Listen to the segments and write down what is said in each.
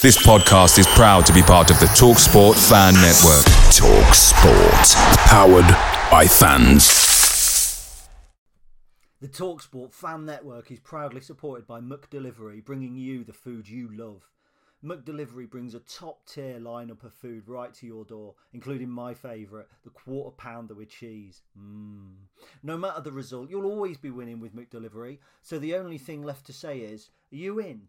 This podcast is proud to be part of the TalkSport Fan Network. TalkSport, powered by fans. The TalkSport Fan Network is proudly supported by McDelivery, bringing you the food you love. McDelivery brings a top tier lineup of food right to your door, including my favourite, the quarter pounder with cheese. Mmm. No matter the result, you'll always be winning with McDelivery, so the only thing left to say is, are you in?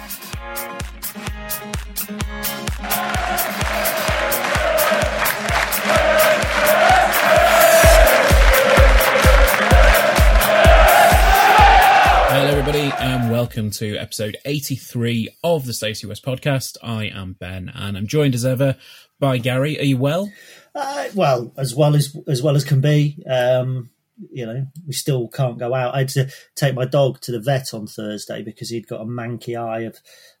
Hello, everybody, and welcome to episode 83 of the Stacey West podcast. I am Ben, and I'm joined as ever by Gary. Are you well? Uh, well, as well as as well as can be. Um, you know, we still can't go out. I had to take my dog to the vet on Thursday because he'd got a manky eye of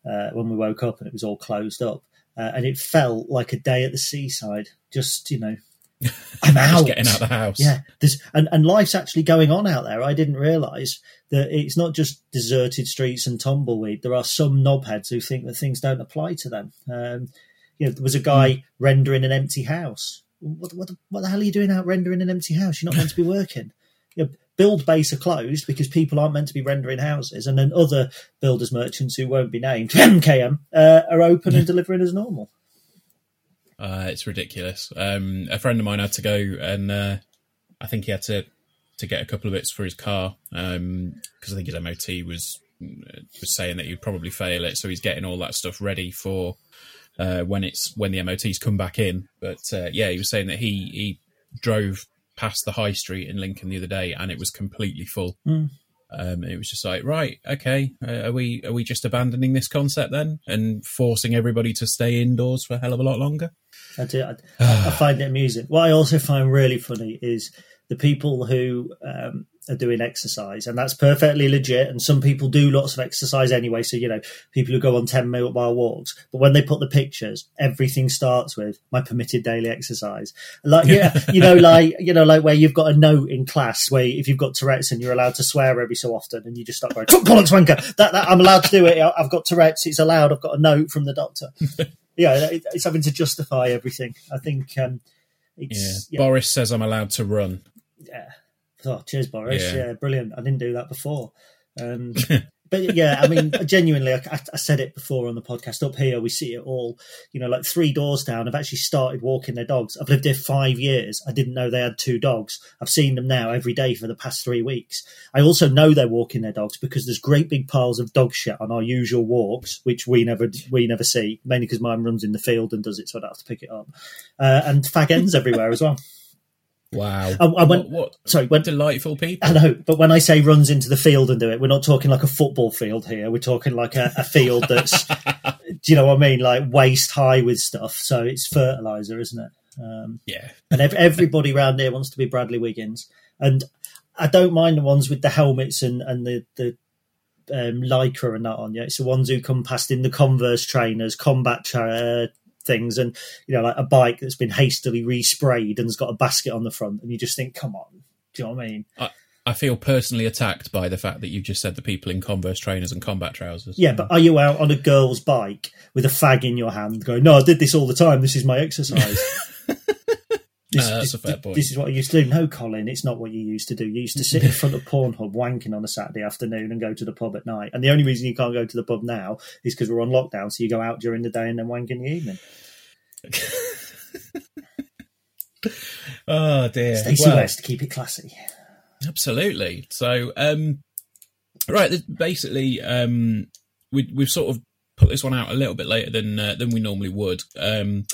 uh, when we woke up and it was all closed up, uh, and it felt like a day at the seaside. Just you know, I'm out. Just getting out of the house. Yeah, there's and, and life's actually going on out there. I didn't realise that it's not just deserted streets and tumbleweed. There are some knobheads who think that things don't apply to them. Um, you know, there was a guy mm. rendering an empty house. What, what, what the hell are you doing out rendering an empty house? You're not meant to be working. You know, Buildbase are closed because people aren't meant to be rendering houses, and then other builders merchants who won't be named MKM uh, are open and delivering as normal. Uh, it's ridiculous. Um, a friend of mine had to go, and uh, I think he had to to get a couple of bits for his car because um, I think his MOT was was saying that he'd probably fail it, so he's getting all that stuff ready for uh, when it's when the MOTs come back in. But uh, yeah, he was saying that he he drove past the high street in Lincoln the other day, and it was completely full. Mm. Um, it was just like, right, okay, uh, are we are we just abandoning this concept then and forcing everybody to stay indoors for a hell of a lot longer? I do. I, I find it amusing. What I also find really funny is the people who um, are doing exercise, and that's perfectly legit. And some people do lots of exercise anyway. So you know, people who go on ten mile walks, but when they put the pictures, everything starts with my permitted daily exercise. Like yeah, you know, like you know, like where you've got a note in class where if you've got Tourette's and you're allowed to swear every so often, and you just start going bollocks wanker. That, that I'm allowed to do it. I've got Tourette's. It's allowed. I've got a note from the doctor. yeah, it's having to justify everything. I think. Um, yeah. yeah. Boris says I'm allowed to run yeah. Oh, cheers, Boris. Yeah. yeah, brilliant. I didn't do that before. Um, but yeah, I mean, genuinely, I, I, said it before on the podcast. Up here, we see it all. You know, like three doors down, I've actually started walking their dogs. I've lived here five years. I didn't know they had two dogs. I've seen them now every day for the past three weeks. I also know they're walking their dogs because there's great big piles of dog shit on our usual walks, which we never we never see, mainly because mine runs in the field and does it, so I don't have to pick it up. Uh, and fag ends everywhere as well. Wow. I, I went, what, what, sorry, when, delightful people. I know, but when I say runs into the field and do it, we're not talking like a football field here. We're talking like a, a field that's, do you know what I mean? Like waist high with stuff. So it's fertilizer, isn't it? Um, yeah. and ev- everybody around here wants to be Bradley Wiggins. And I don't mind the ones with the helmets and, and the, the um, lycra and that on. Yeah, it's the ones who come past in the Converse trainers, combat tra- uh, things. And you know like a bike that's been hastily resprayed and has got a basket on the front and you just think come on. Do you know what i mean? I, I feel personally attacked by the fact that you just said the people in converse trainers and combat trousers. Yeah but are you out on a girl's bike with a fag in your hand going no i did this all the time. This is my exercise This, no, that's a fair point. This is what I used to do. No, Colin, it's not what you used to do. You used to sit in front of Pornhub wanking on a Saturday afternoon and go to the pub at night. And the only reason you can't go to the pub now is because we're on lockdown. So you go out during the day and then wank in the evening. oh dear. Stacey Well, West, keep it classy. Absolutely. So, um, right, basically, um, we, we've sort of put this one out a little bit later than uh, than we normally would, um,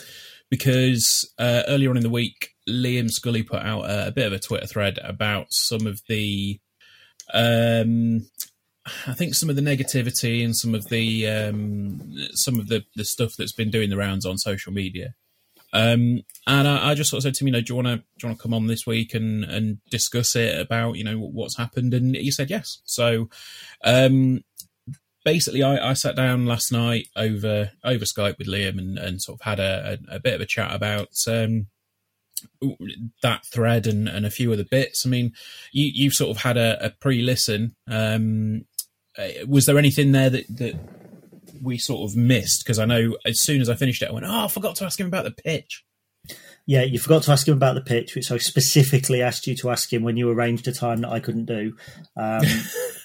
because uh, earlier on in the week, Liam Scully put out a, a bit of a Twitter thread about some of the, um, I think some of the negativity and some of the um, some of the the stuff that's been doing the rounds on social media. Um, and I, I just sort of said to him, you know, do you want to do you want to come on this week and and discuss it about you know what's happened? And he said yes. So, um, basically, I, I sat down last night over over Skype with Liam and, and sort of had a, a, a bit of a chat about um, that thread and, and a few other bits. I mean, you you've sort of had a, a pre listen. Um, uh, was there anything there that that we sort of missed? Because I know as soon as I finished it, I went, oh, I forgot to ask him about the pitch. Yeah, you forgot to ask him about the pitch, which I specifically asked you to ask him when you arranged a time that I couldn't do. Um,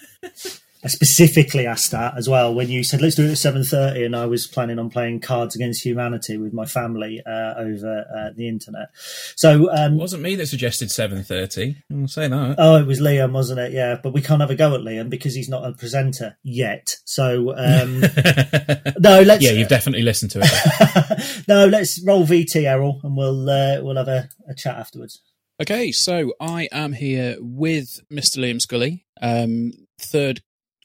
specifically asked that as well when you said let's do it at seven thirty, and I was planning on playing Cards Against Humanity with my family uh, over uh, the internet. So um, It wasn't me that suggested seven thirty. I'll say that. Oh, it was Liam, wasn't it? Yeah, but we can't have a go at Liam because he's not a presenter yet. So um, no, let's yeah, you've definitely listened to it. no, let's roll VT, Errol, and we'll uh, we'll have a, a chat afterwards. Okay, so I am here with Mr. Liam Scully, um, third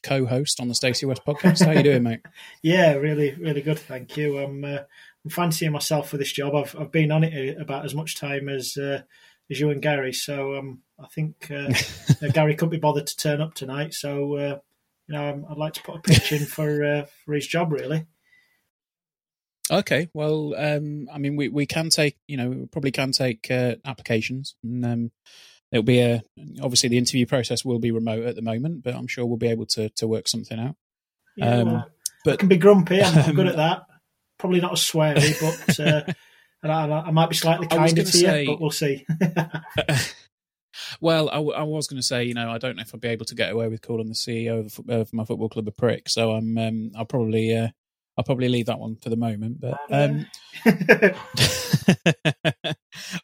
co-host on the Stacey West podcast. How are you doing, mate? Yeah, really, really good. Thank you. I'm, uh, I'm fancying myself for this job. I've I've been on it about as much time as uh, as you and Gary. So um, I think uh, uh, Gary couldn't be bothered to turn up tonight. So uh, you know, I'm- I'd like to put a pitch in for uh, for his job. Really. Okay, well, um, I mean, we, we can take, you know, we probably can take uh, applications, and um, it'll be a obviously the interview process will be remote at the moment, but I'm sure we'll be able to to work something out. Yeah, Um, well, I but- can be grumpy. I'm, I'm good at that. Probably not as sweary, but uh, and I, I might be slightly kinder gonna say- you. But we'll see. Well, I, w- I was going to say, you know, I don't know if I'll be able to get away with calling the CEO of, of my football club a prick, so I'm, um, I'll probably, uh, I'll probably leave that one for the moment. But um,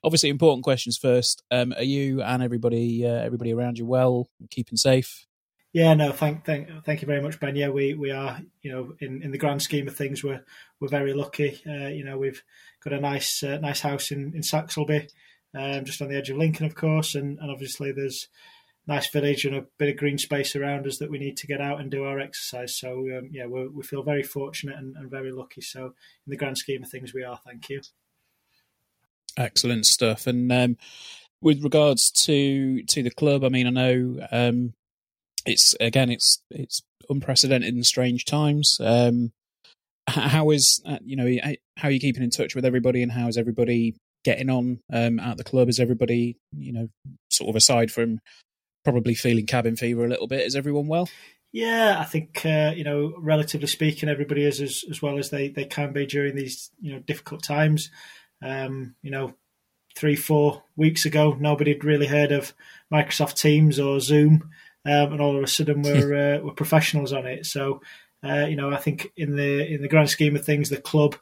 obviously, important questions first. Um, are you and everybody, uh, everybody around you well, keeping safe? Yeah, no, thank, thank, thank you very much, Ben. Yeah, we, we are, you know, in, in the grand scheme of things, we're we're very lucky. Uh, you know, we've got a nice uh, nice house in in Saxilby, um, just on the edge of Lincoln, of course, and, and obviously there's nice village and a bit of green space around us that we need to get out and do our exercise. So um, yeah, we we feel very fortunate and, and very lucky. So in the grand scheme of things, we are. Thank you. Excellent stuff. And um, with regards to to the club, I mean, I know um, it's again, it's it's unprecedented and strange times. Um, how is uh, you know how are you keeping in touch with everybody, and how is everybody getting on um, at the club? Is everybody you know sort of aside from probably feeling cabin fever a little bit? Is everyone well? Yeah, I think uh, you know, relatively speaking, everybody is as, as well as they, they can be during these you know difficult times. Um, you know, three four weeks ago, nobody had really heard of Microsoft Teams or Zoom, um, and all of a sudden we're uh, we're professionals on it. So, uh, you know, I think in the in the grand scheme of things, the club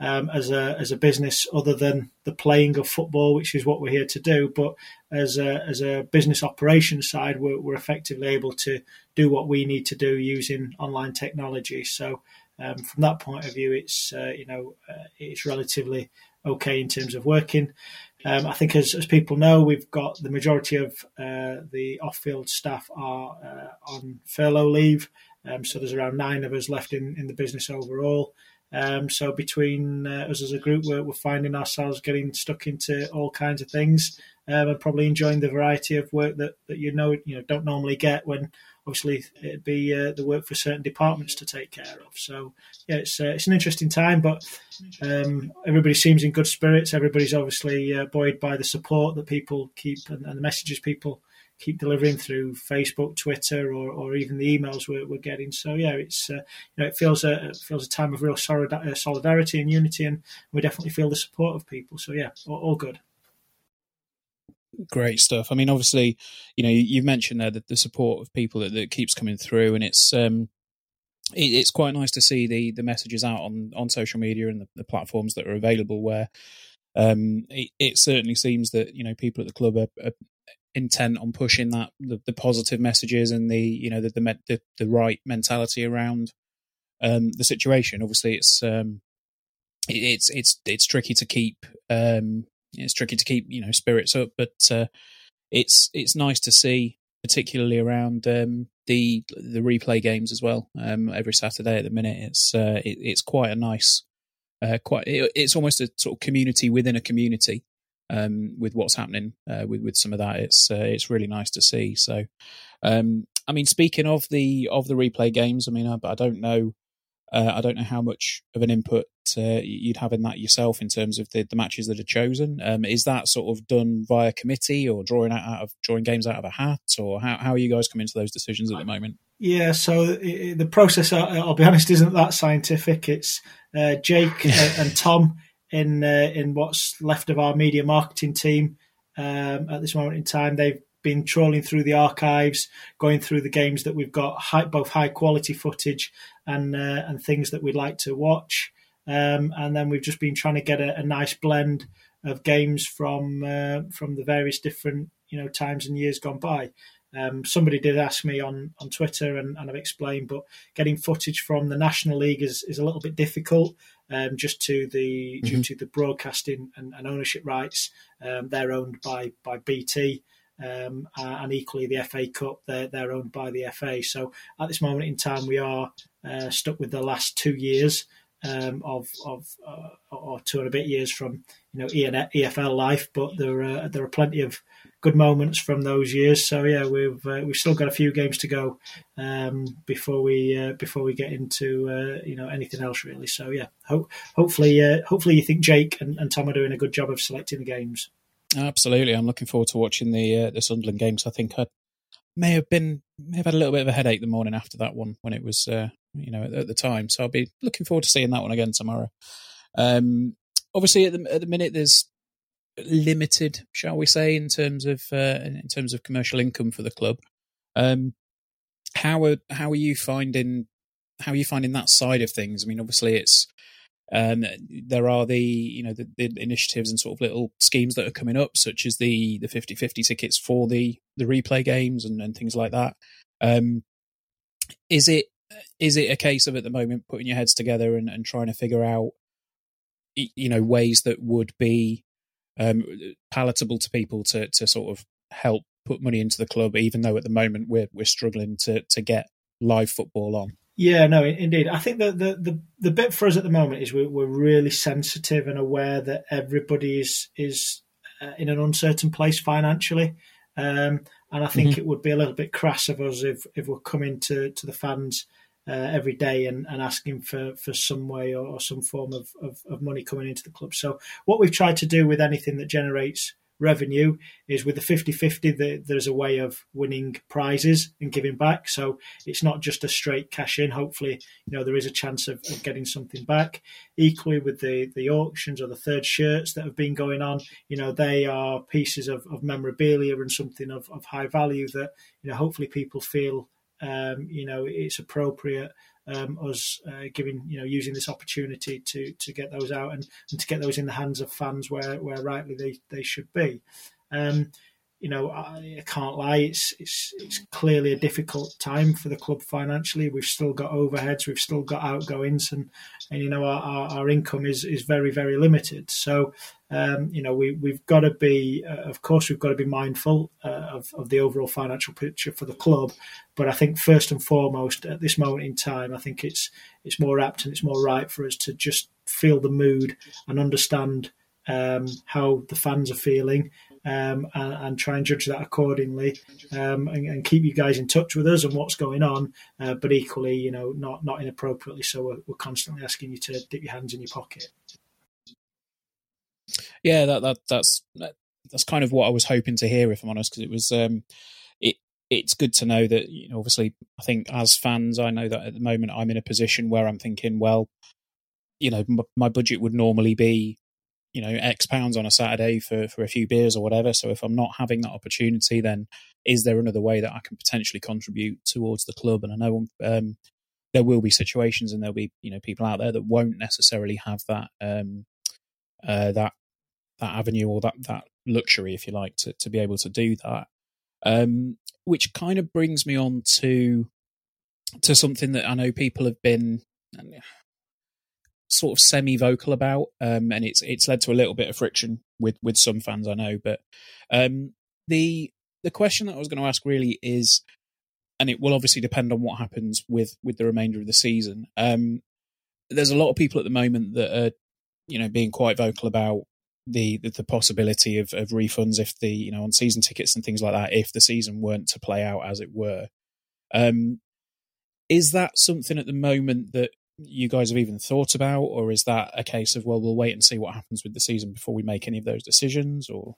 um, as a as a business, other than the playing of football, which is what we're here to do, but as a as a business operations side, we're, we're effectively able to do what we need to do using online technology. So, um, from that point of view, it's uh, you know uh, it's relatively okay in terms of working. Um, I think, as, as people know, we've got the majority of uh, the off-field staff are uh, on furlough leave. Um, so there's around nine of us left in, in the business overall. Um, so between uh, us as a group, we're, we're finding ourselves getting stuck into all kinds of things, um, and probably enjoying the variety of work that, that you know you know don't normally get when obviously it'd be uh, the work for certain departments to take care of. So yeah, it's uh, it's an interesting time, but um, everybody seems in good spirits. Everybody's obviously uh, buoyed by the support that people keep and, and the messages people keep delivering through Facebook, Twitter, or, or even the emails we're, we're getting. So yeah, it's uh, you know it feels a it feels a time of real solidarity and unity, and we definitely feel the support of people. So yeah, all, all good. Great stuff. I mean, obviously, you know, you, you've mentioned there that the support of people that, that keeps coming through, and it's um, it, it's quite nice to see the the messages out on on social media and the, the platforms that are available where um, it, it, certainly seems that you know people at the club are, are intent on pushing that the, the, positive messages and the you know the the, the, the right mentality around um, the situation. Obviously, it's um, it, it's it's it's tricky to keep um, it's tricky to keep you know spirits up, but uh, it's it's nice to see, particularly around um, the the replay games as well. Um, every Saturday at the minute, it's uh, it, it's quite a nice, uh, quite it, it's almost a sort of community within a community. Um, with what's happening uh, with with some of that, it's uh, it's really nice to see. So, um, I mean, speaking of the of the replay games, I mean, I, I don't know uh, I don't know how much of an input uh, you'd have in that yourself in terms of the, the matches that are chosen. Um, is that sort of done via committee or drawing out, out, of drawing games out of a hat, or how, how are you guys coming to those decisions at the moment? Yeah, so the process, I'll be honest, isn't that scientific. It's uh, Jake and Tom in uh, in what's left of our media marketing team um, at this moment in time. They've been trawling through the archives, going through the games that we've got high, both high quality footage and uh, and things that we'd like to watch. Um, and then we've just been trying to get a, a nice blend of games from uh, from the various different you know times and years gone by. Um, somebody did ask me on, on Twitter, and, and, I've explained, but getting footage from the National League is, is a little bit difficult, um, just to the mm-hmm. due to the broadcasting and, and ownership rights. Um, they're owned by by BT, um, and equally the FA Cup, they're, they're owned by the FA. So at this moment in time, we are uh, stuck with the last two years um, of of uh, or two and a bit years from you know EFL life, but there are there are plenty of good moments from those years. So yeah, we've uh, we've still got a few games to go um, before we uh, before we get into uh, you know anything else really. So yeah, ho- hopefully uh, hopefully you think Jake and, and Tom are doing a good job of selecting the games. Absolutely, I'm looking forward to watching the uh, the Sunderland games. I think I may have been may have had a little bit of a headache the morning after that one when it was uh, you know at, at, the time. So I'll be looking forward to seeing that one again tomorrow. Um, obviously, at the at the minute, there's limited, shall we say, in terms of uh, in terms of commercial income for the club. Um, how are how are you finding how are you finding that side of things? I mean, obviously, it's um, there are the you know the, the, initiatives and sort of little schemes that are coming up, such as the the 50-50 tickets for the the replay games and, and things like that. Um, is it is it a case of at the moment putting your heads together and, and trying to figure out you know ways that would be um, palatable to people to to sort of help put money into the club, even though at the moment we're we're struggling to to get live football on. Yeah, no, indeed. I think that the, the, the bit for us at the moment is we're, we're really sensitive and aware that everybody is is uh, in an uncertain place financially, um, and I think mm-hmm. it would be a little bit crass of us if if we're coming to to the fans uh, every day and, and asking for, for some way or, or some form of, of, of money coming into the club. So what we've tried to do with anything that generates revenue is with the 50-50 the, there's a way of winning prizes and giving back. So it's not just a straight cash in. Hopefully you know there is a chance of, of getting something back. Equally with the the auctions or the third shirts that have been going on you know they are pieces of, of memorabilia and something of, of high value that you know hopefully people feel um, you know it's appropriate um, us uh, giving you know using this opportunity to to get those out and, and to get those in the hands of fans where where rightly they they should be. Um, you know, I, I, can't lie. It's it's it's clearly a difficult time for the club financially. We've still got overheads, we've still got outgoings, and and you know our, our, our income is is very very limited. So um, you know we we've got to be, uh, of course, we've got to be mindful uh, of of the overall financial picture for the club. But I think first and foremost at this moment in time, I think it's it's more apt and it's more right for us to just feel the mood and understand um, how the fans are feeling um, and, and, try and judge that accordingly, um, and, and, keep you guys in touch with us and what's going on. Uh, but equally, you know, not not inappropriately. So we're, we're, constantly asking you to dip your hands in your pocket. Yeah, that that that's that's kind of what I was hoping to hear, if I'm honest, because it was um, it it's good to know that you know obviously I think as fans I know that at the moment I'm in a position where I'm thinking well you know my budget would normally be you know x pounds on a saturday for for a few beers or whatever so if i'm not having that opportunity then is there another way that i can potentially contribute towards the club and i know um, there will be situations and there'll be you know people out there that won't necessarily have that um, uh, that that avenue or that that luxury, if you like, to to be able to do that. Um, which kind of brings me on to to something that I know people have been sort of semi vocal about, um, and it's it's led to a little bit of friction with with some fans I know. But um, the the question that I was going to ask really is, and it will obviously depend on what happens with with the remainder of the season. Um, there's a lot of people at the moment that are, you know, being quite vocal about the the, the possibility of, of refunds if the you know on season tickets and things like that if the season weren't to play out as it were. Um, is that something at the moment that you guys have even thought about, or is that a case of well, we'll wait and see what happens with the season before we make any of those decisions? Or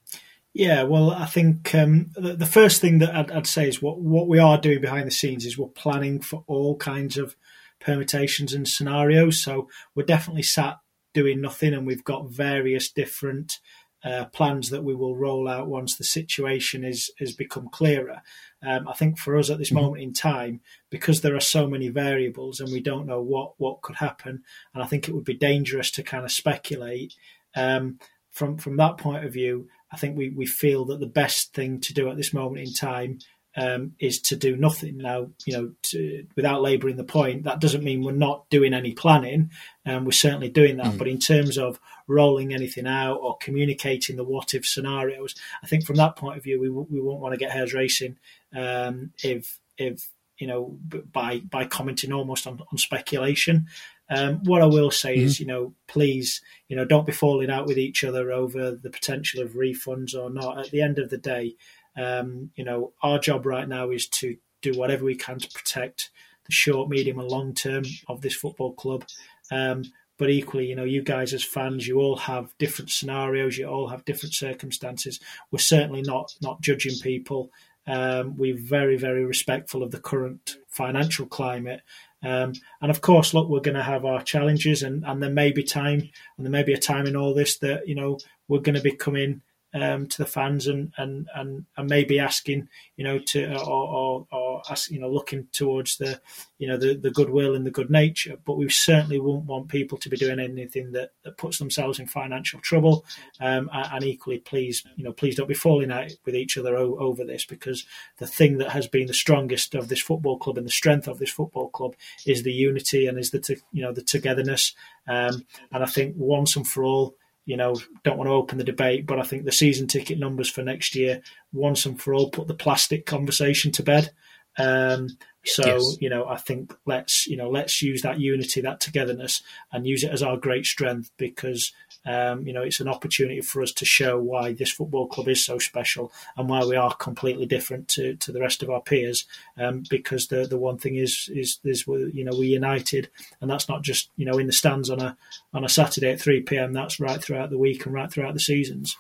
yeah, well, I think um, the, the, first thing that I'd, I'd, say is what what we are doing behind the scenes is we're planning for all kinds of permutations and scenarios. So we're definitely sat doing nothing, and we've got various different uh, plans that we will roll out once the situation is has become clearer. Um, I think for us at this mm-hmm. moment in time, because there are so many variables and we don't know what what could happen, and I think it would be dangerous to kind of speculate. Um, from from that point of view, I think we, we feel that the best thing to do at this moment in time um, is to do nothing. Now, you know, to, without labouring the point, that doesn't mean we're not doing any planning, and um, we're certainly doing that. Mm. But in terms of rolling anything out or communicating the what if scenarios, I think from that point of view, we we won't want to get hairs racing um, if if you know by by commenting almost on, on speculation. Um, what I will say mm-hmm. is, you know, please, you know, don't be falling out with each other over the potential of refunds or not. At the end of the day, um, you know, our job right now is to do whatever we can to protect the short, medium, and long term of this football club. Um, but equally, you know, you guys as fans, you all have different scenarios, you all have different circumstances. We're certainly not not judging people. Um, we're very, very respectful of the current financial climate. Um, and of course, look, we're going to have our challenges, and, and there may be time, and there may be a time in all this that you know we're going to be coming um, to the fans and, and, and, and maybe asking, you know, to or, or, or ask, you know, looking towards the, you know, the, the goodwill and the good nature. But we certainly won't want people to be doing anything that, that puts themselves in financial trouble. Um, and equally, please, you know, please don't be falling out with each other o- over this because the thing that has been the strongest of this football club and the strength of this football club is the unity and is the, you know, the togetherness. Um, and I think once and for all, you know, don't want to open the debate, but I think the season ticket numbers for next year, once and for all, put the plastic conversation to bed. Um, so yes. you know, I think let's you know let's use that unity, that togetherness, and use it as our great strength because um, you know it's an opportunity for us to show why this football club is so special and why we are completely different to, to the rest of our peers. Um, because the the one thing is is is you know we're united, and that's not just you know in the stands on a on a Saturday at three pm. That's right throughout the week and right throughout the seasons.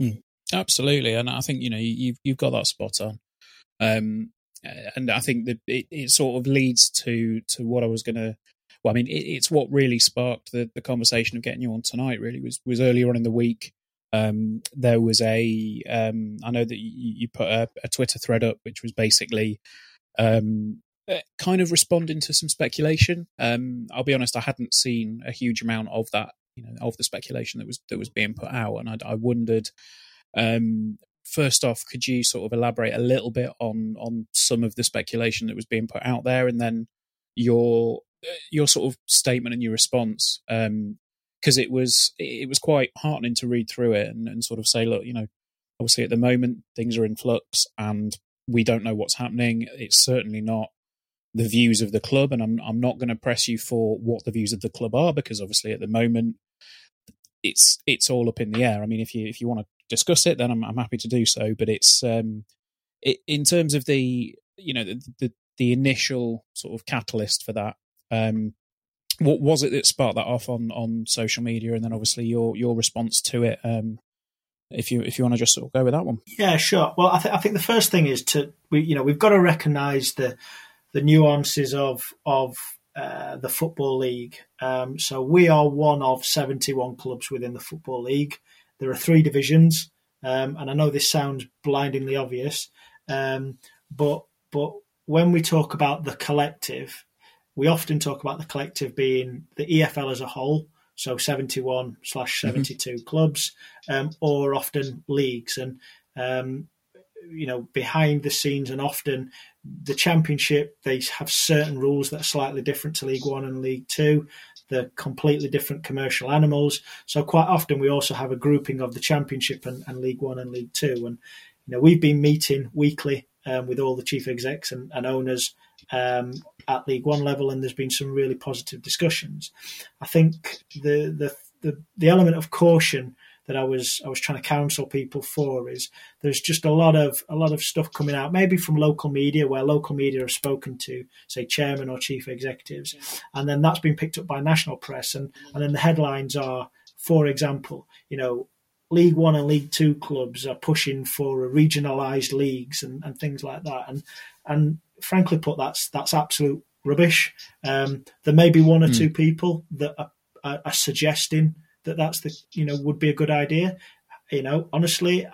Mm, absolutely, and I think you know you've you've got that spot on. Um, and I think that it, it sort of leads to to what I was going to. Well, I mean, it, it's what really sparked the, the conversation of getting you on tonight. Really was was earlier on in the week. Um, there was a. Um, I know that you, you put a, a, Twitter thread up, which was basically um, uh, kind of responding to some speculation. Um, I'll be honest, I hadn't seen a huge amount of that, you know, of the speculation that was that was being put out, and I, I wondered um, first off, could you sort of elaborate a little bit on on some of the speculation that was being put out there, and then your your sort of statement and your response? Because um, it was it was quite heartening to read through it and, and sort of say, look, you know, obviously at the moment things are in flux and we don't know what's happening. It's certainly not the views of the club, and I'm I'm not going to press you for what the views of the club are because obviously at the moment it's it's all up in the air. I mean, if you if you want to discuss it, then I'm, I'm happy to do so. But it's um, it, in terms of the you know the, the, the initial sort of catalyst for that. Um, what was it that sparked that off on on social media, and then obviously your your response to it? Um, if you if you want to just sort of go with that one. Yeah, sure. Well, I, th- I think the first thing is to we you know we've got to recognise the the nuances of of uh, the football league. Um, so we are one of seventy one clubs within the football league. There are three divisions, um, and I know this sounds blindingly obvious, um, but but when we talk about the collective, we often talk about the collective being the EFL as a whole, so 71 slash 72 mm-hmm. clubs, um, or often leagues. And, um, you know, behind the scenes, and often the championship, they have certain rules that are slightly different to League One and League Two. They're completely different commercial animals. So quite often we also have a grouping of the championship and, and League One and League Two. And you know, we've been meeting weekly um, with all the chief execs and, and owners um, at League One level, and there's been some really positive discussions. I think the the the, the element of caution that I was I was trying to counsel people for is there's just a lot of a lot of stuff coming out, maybe from local media where local media have spoken to say chairman or chief executives, and then that's been picked up by national press, and and then the headlines are, for example, you know. League One and League Two clubs are pushing for regionalised leagues and, and things like that, and and frankly put, that's that's absolute rubbish. Um, there may be one or mm. two people that are, are, are, suggesting that that's the you know would be a good idea. You know, honestly,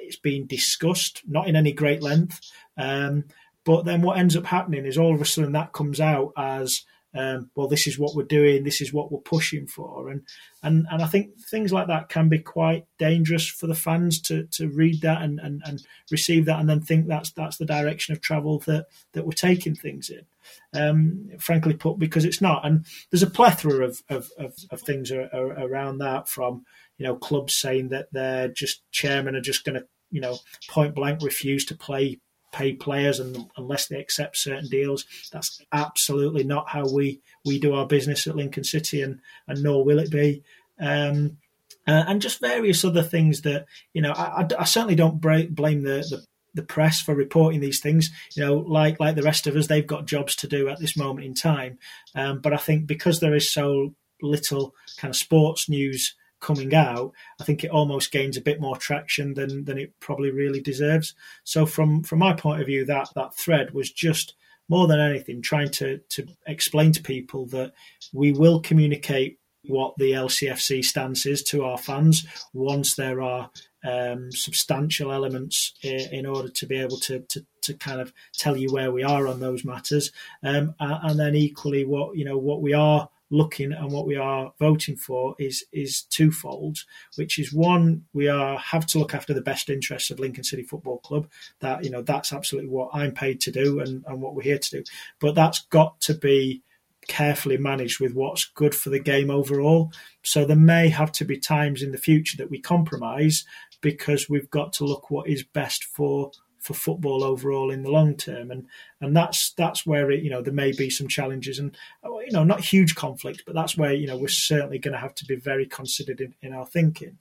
it's been discussed, not in any great length. Um, but then what ends up happening is all of a sudden that comes out as um, well, this is what we're doing, this is what we're pushing for, and and and I think things like that can be quite dangerous for the fans to to read that and, and, and receive that, and then think that's that's the direction of travel that that we're taking things in. Um, frankly put, because it's not, and there's a plethora of of, of, of things are, are around that from you know clubs saying that they're just chairmen are just going to you know point blank refuse to play pay players and unless they accept certain deals. That's absolutely not how we we do our business at Lincoln City, and and nor will it be. Um, uh, and just various other things that you know. I, I, I certainly don't blame the, the the press for reporting these things. You know, like like the rest of us, they've got jobs to do at this moment in time. Um, but I think because there is so little kind of sports news coming out, I think it almost gains a bit more traction than than it probably really deserves. So from from my point of view, that that thread was just more than anything trying to to explain to people that we will communicate what the LCFC stance is to our fans once there are um, substantial elements in, in, order to be able to, to, to kind of tell you where we are on those matters, um, and then equally what you know what we are looking and what we are voting for is is twofold, which is one, we are have to look after the best interests of Lincoln City Football Club. That you know that's absolutely what I'm paid to do and, and what we're here to do. But that's got to be carefully managed with what's good for the game overall. So there may have to be times in the future that we compromise because we've got to look what is best for for football overall in the long term, and and that's that's where it you know there may be some challenges and you know not huge conflict, but that's where you know we're certainly going to have to be very considered in, in our thinking.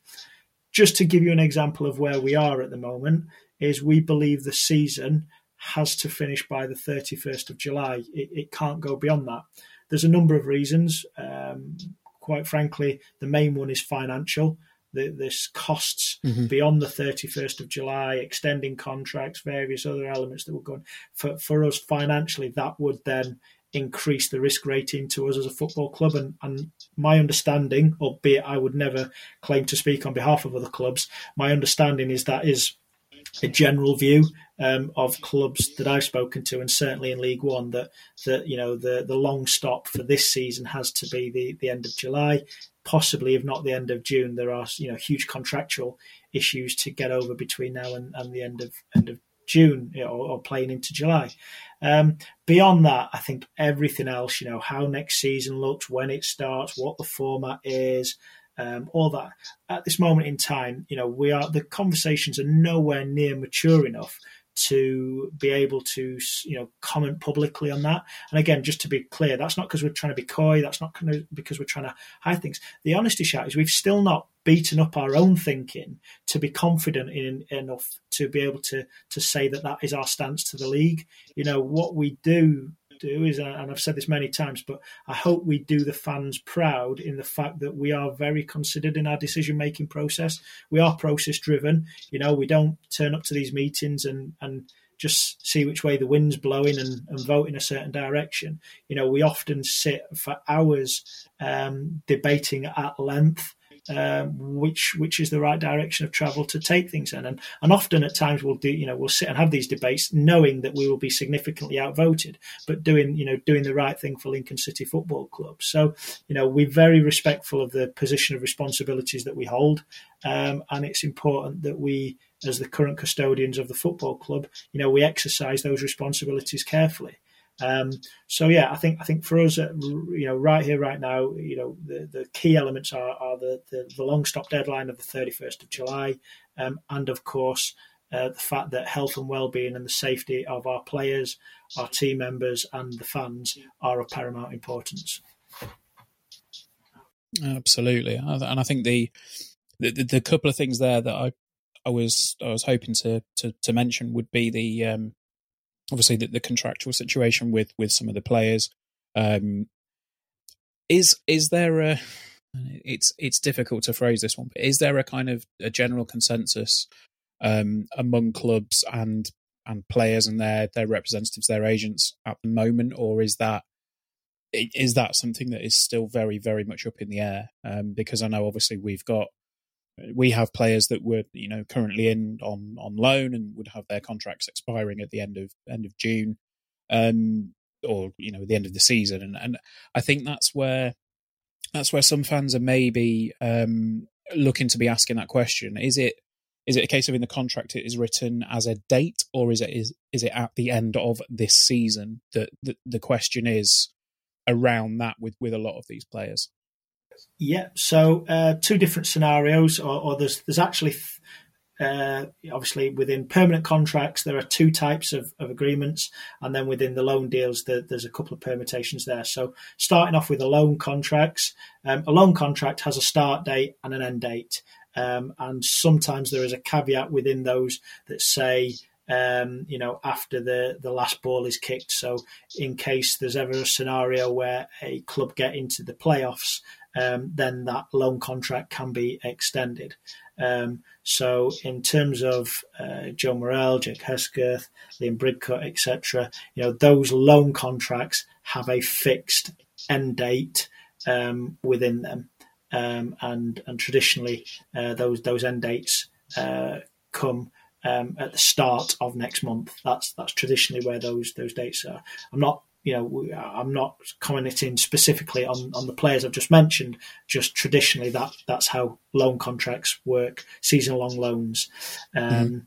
Just to give you an example of where we are at the moment, is we believe the season has to finish by the 31st of July. It, it can't go beyond that. There's a number of reasons. Um, quite frankly, the main one is financial the, this costs mm-hmm. beyond the 31st of July, extending contracts, various other elements that were going for, for us financially, that would then increase the risk rating to us as a football club. And, and my understanding, albeit I would never claim to speak on behalf of other clubs, my understanding is that is a general view um, of clubs that I've spoken to, and certainly in League One, that that you know the the long stop for this season has to be the the end of July possibly, if not the end of June, there are you know huge contractual issues to get over between now and, and the end of end of June you know, or, or, playing into July. Um, beyond that, I think everything else, you know, how next season looks, when it starts, what the format is, um, all that. At this moment in time, you know, we are the conversations are nowhere near mature enough to be able to you know comment publicly on that. And again, just to be clear, that's not because we're trying to be coy. That's not because we're trying to hide things. The honesty shout is we've still not beaten up our own thinking to be confident in enough to be able to to say that that is our stance to the league. You know what we do do is, and I've said this many times, but I hope we do the fans proud in the fact that we are very considered in our decision making process. We are process driven. You know, we don't turn up to these meetings and and just see which way the wind's blowing and, and vote in a certain direction. You know, we often sit for hours um, debating at length um, which which is the right direction of travel to take things in. And and often at times we'll do you know we'll sit and have these debates knowing that we will be significantly outvoted, but doing you know doing the right thing for Lincoln City Football Club. So you know we're very respectful of the position of responsibilities that we hold, um, and it's important that we as the current custodians of the football club, you know, we exercise those responsibilities carefully. Um, so yeah, I think I think for us, uh, you know, right here, right now, you know, the, the key elements are, are the, the, the long stop deadline of the thirty first of July, um, and of course uh, the fact that health and well being and the safety of our players, our team members, and the fans are of paramount importance. Absolutely, and I think the the, the couple of things there that I I was I was hoping to to, to mention would be the um, obviously the, the contractual situation with with some of the players. Um, is is there a it's it's difficult to phrase this one, but is there a kind of a general consensus um, among clubs and and players and their their representatives, their agents at the moment, or is that is that something that is still very very much up in the air? Um, because I know obviously we've got we have players that were you know currently in on on loan and would have their contracts expiring at the end of end of June, um, or you know the end of the season, and and I think that's where that's where some fans are maybe um, looking to be asking that question: is it is it a case of in the contract it is written as a date, or is it is is it at the end of this season? That the, the question is around that with with a lot of these players. Yeah, so uh, two different scenarios, or, or there's there's actually uh, obviously within permanent contracts there are two types of, of agreements, and then within the loan deals there, there's a couple of permutations there. So starting off with the loan contracts, um, a loan contract has a start date and an end date, um, and sometimes there is a caveat within those that say um, you know, after the, the last ball is kicked. So, in case there's ever a scenario where a club get into the playoffs um, then that loan contract can be extended. Um, so, in terms of uh, Joe Morrell, Jake Hesketh, Liam Bridcutt, etc., you know those loan contracts have a fixed end date um, within them, um, and and traditionally uh, those those end dates uh, come um, at the start of next month. That's that's traditionally where those those dates are. I'm not you know, I'm not commenting specifically on, on the players I've just mentioned. Just traditionally, that that's how loan contracts work, season long loans. Um, mm-hmm.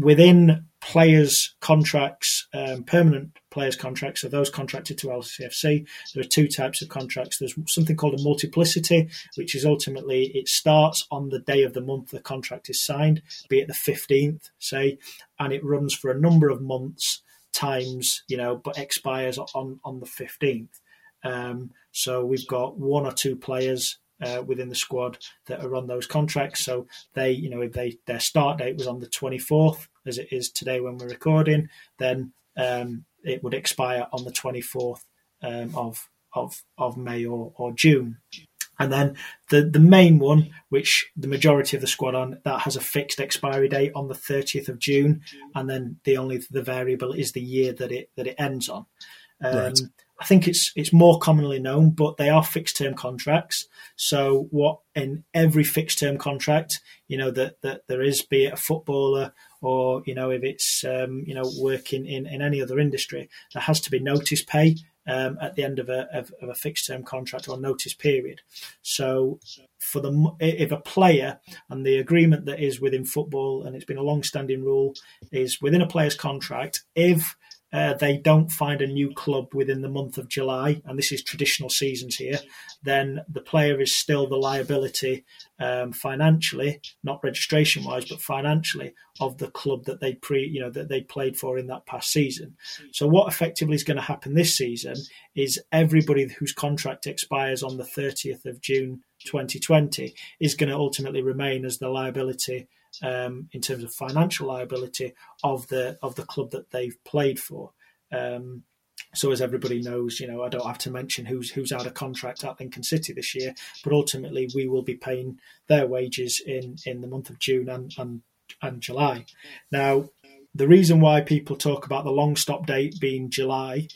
Within players' contracts, um, permanent players' contracts, so those contracted to LCFC, there are two types of contracts. There's something called a multiplicity, which is ultimately it starts on the day of the month the contract is signed, be it the 15th, say, and it runs for a number of months times, you know, but expires on on the fifteenth. Um, so we've got one or two players uh, within the squad that are on those contracts. So they, you know, if they their start date was on the twenty fourth, as it is today when we're recording, then um, it would expire on the twenty fourth um, of of of May or, or June. And then the, the main one, which the majority of the squad on, that has a fixed expiry date on the 30th of June, and then the only the variable is the year that it that it ends on. Um, right. I think it's it's more commonly known, but they are fixed term contracts. So what in every fixed term contract, you know that that there is, be it a footballer or you know if it's um, you know working in in any other industry, there has to be notice pay um, at the end of a, of, of a fixed term contract or notice period. So, for the if a player and the agreement that is within football, and it's been a long standing rule, is within a player's contract, if uh, they don't find a new club within the month of July, and this is traditional seasons here, then the player is still the liability um, financially, not registration wise, but financially of the club that they pre, you know, that they played for in that past season. So what effectively is going to happen this season is everybody whose contract expires on the 30th of June 2020 is going to ultimately remain as the liability um, in terms of financial liability of the of the club that they've played for. Um, so as everybody knows, you know, I don't have to mention who's who's out of contract at Lincoln City this year, but ultimately we will be paying their wages in in the month of June and and, and July. Now, the reason why people talk about the long stop date being July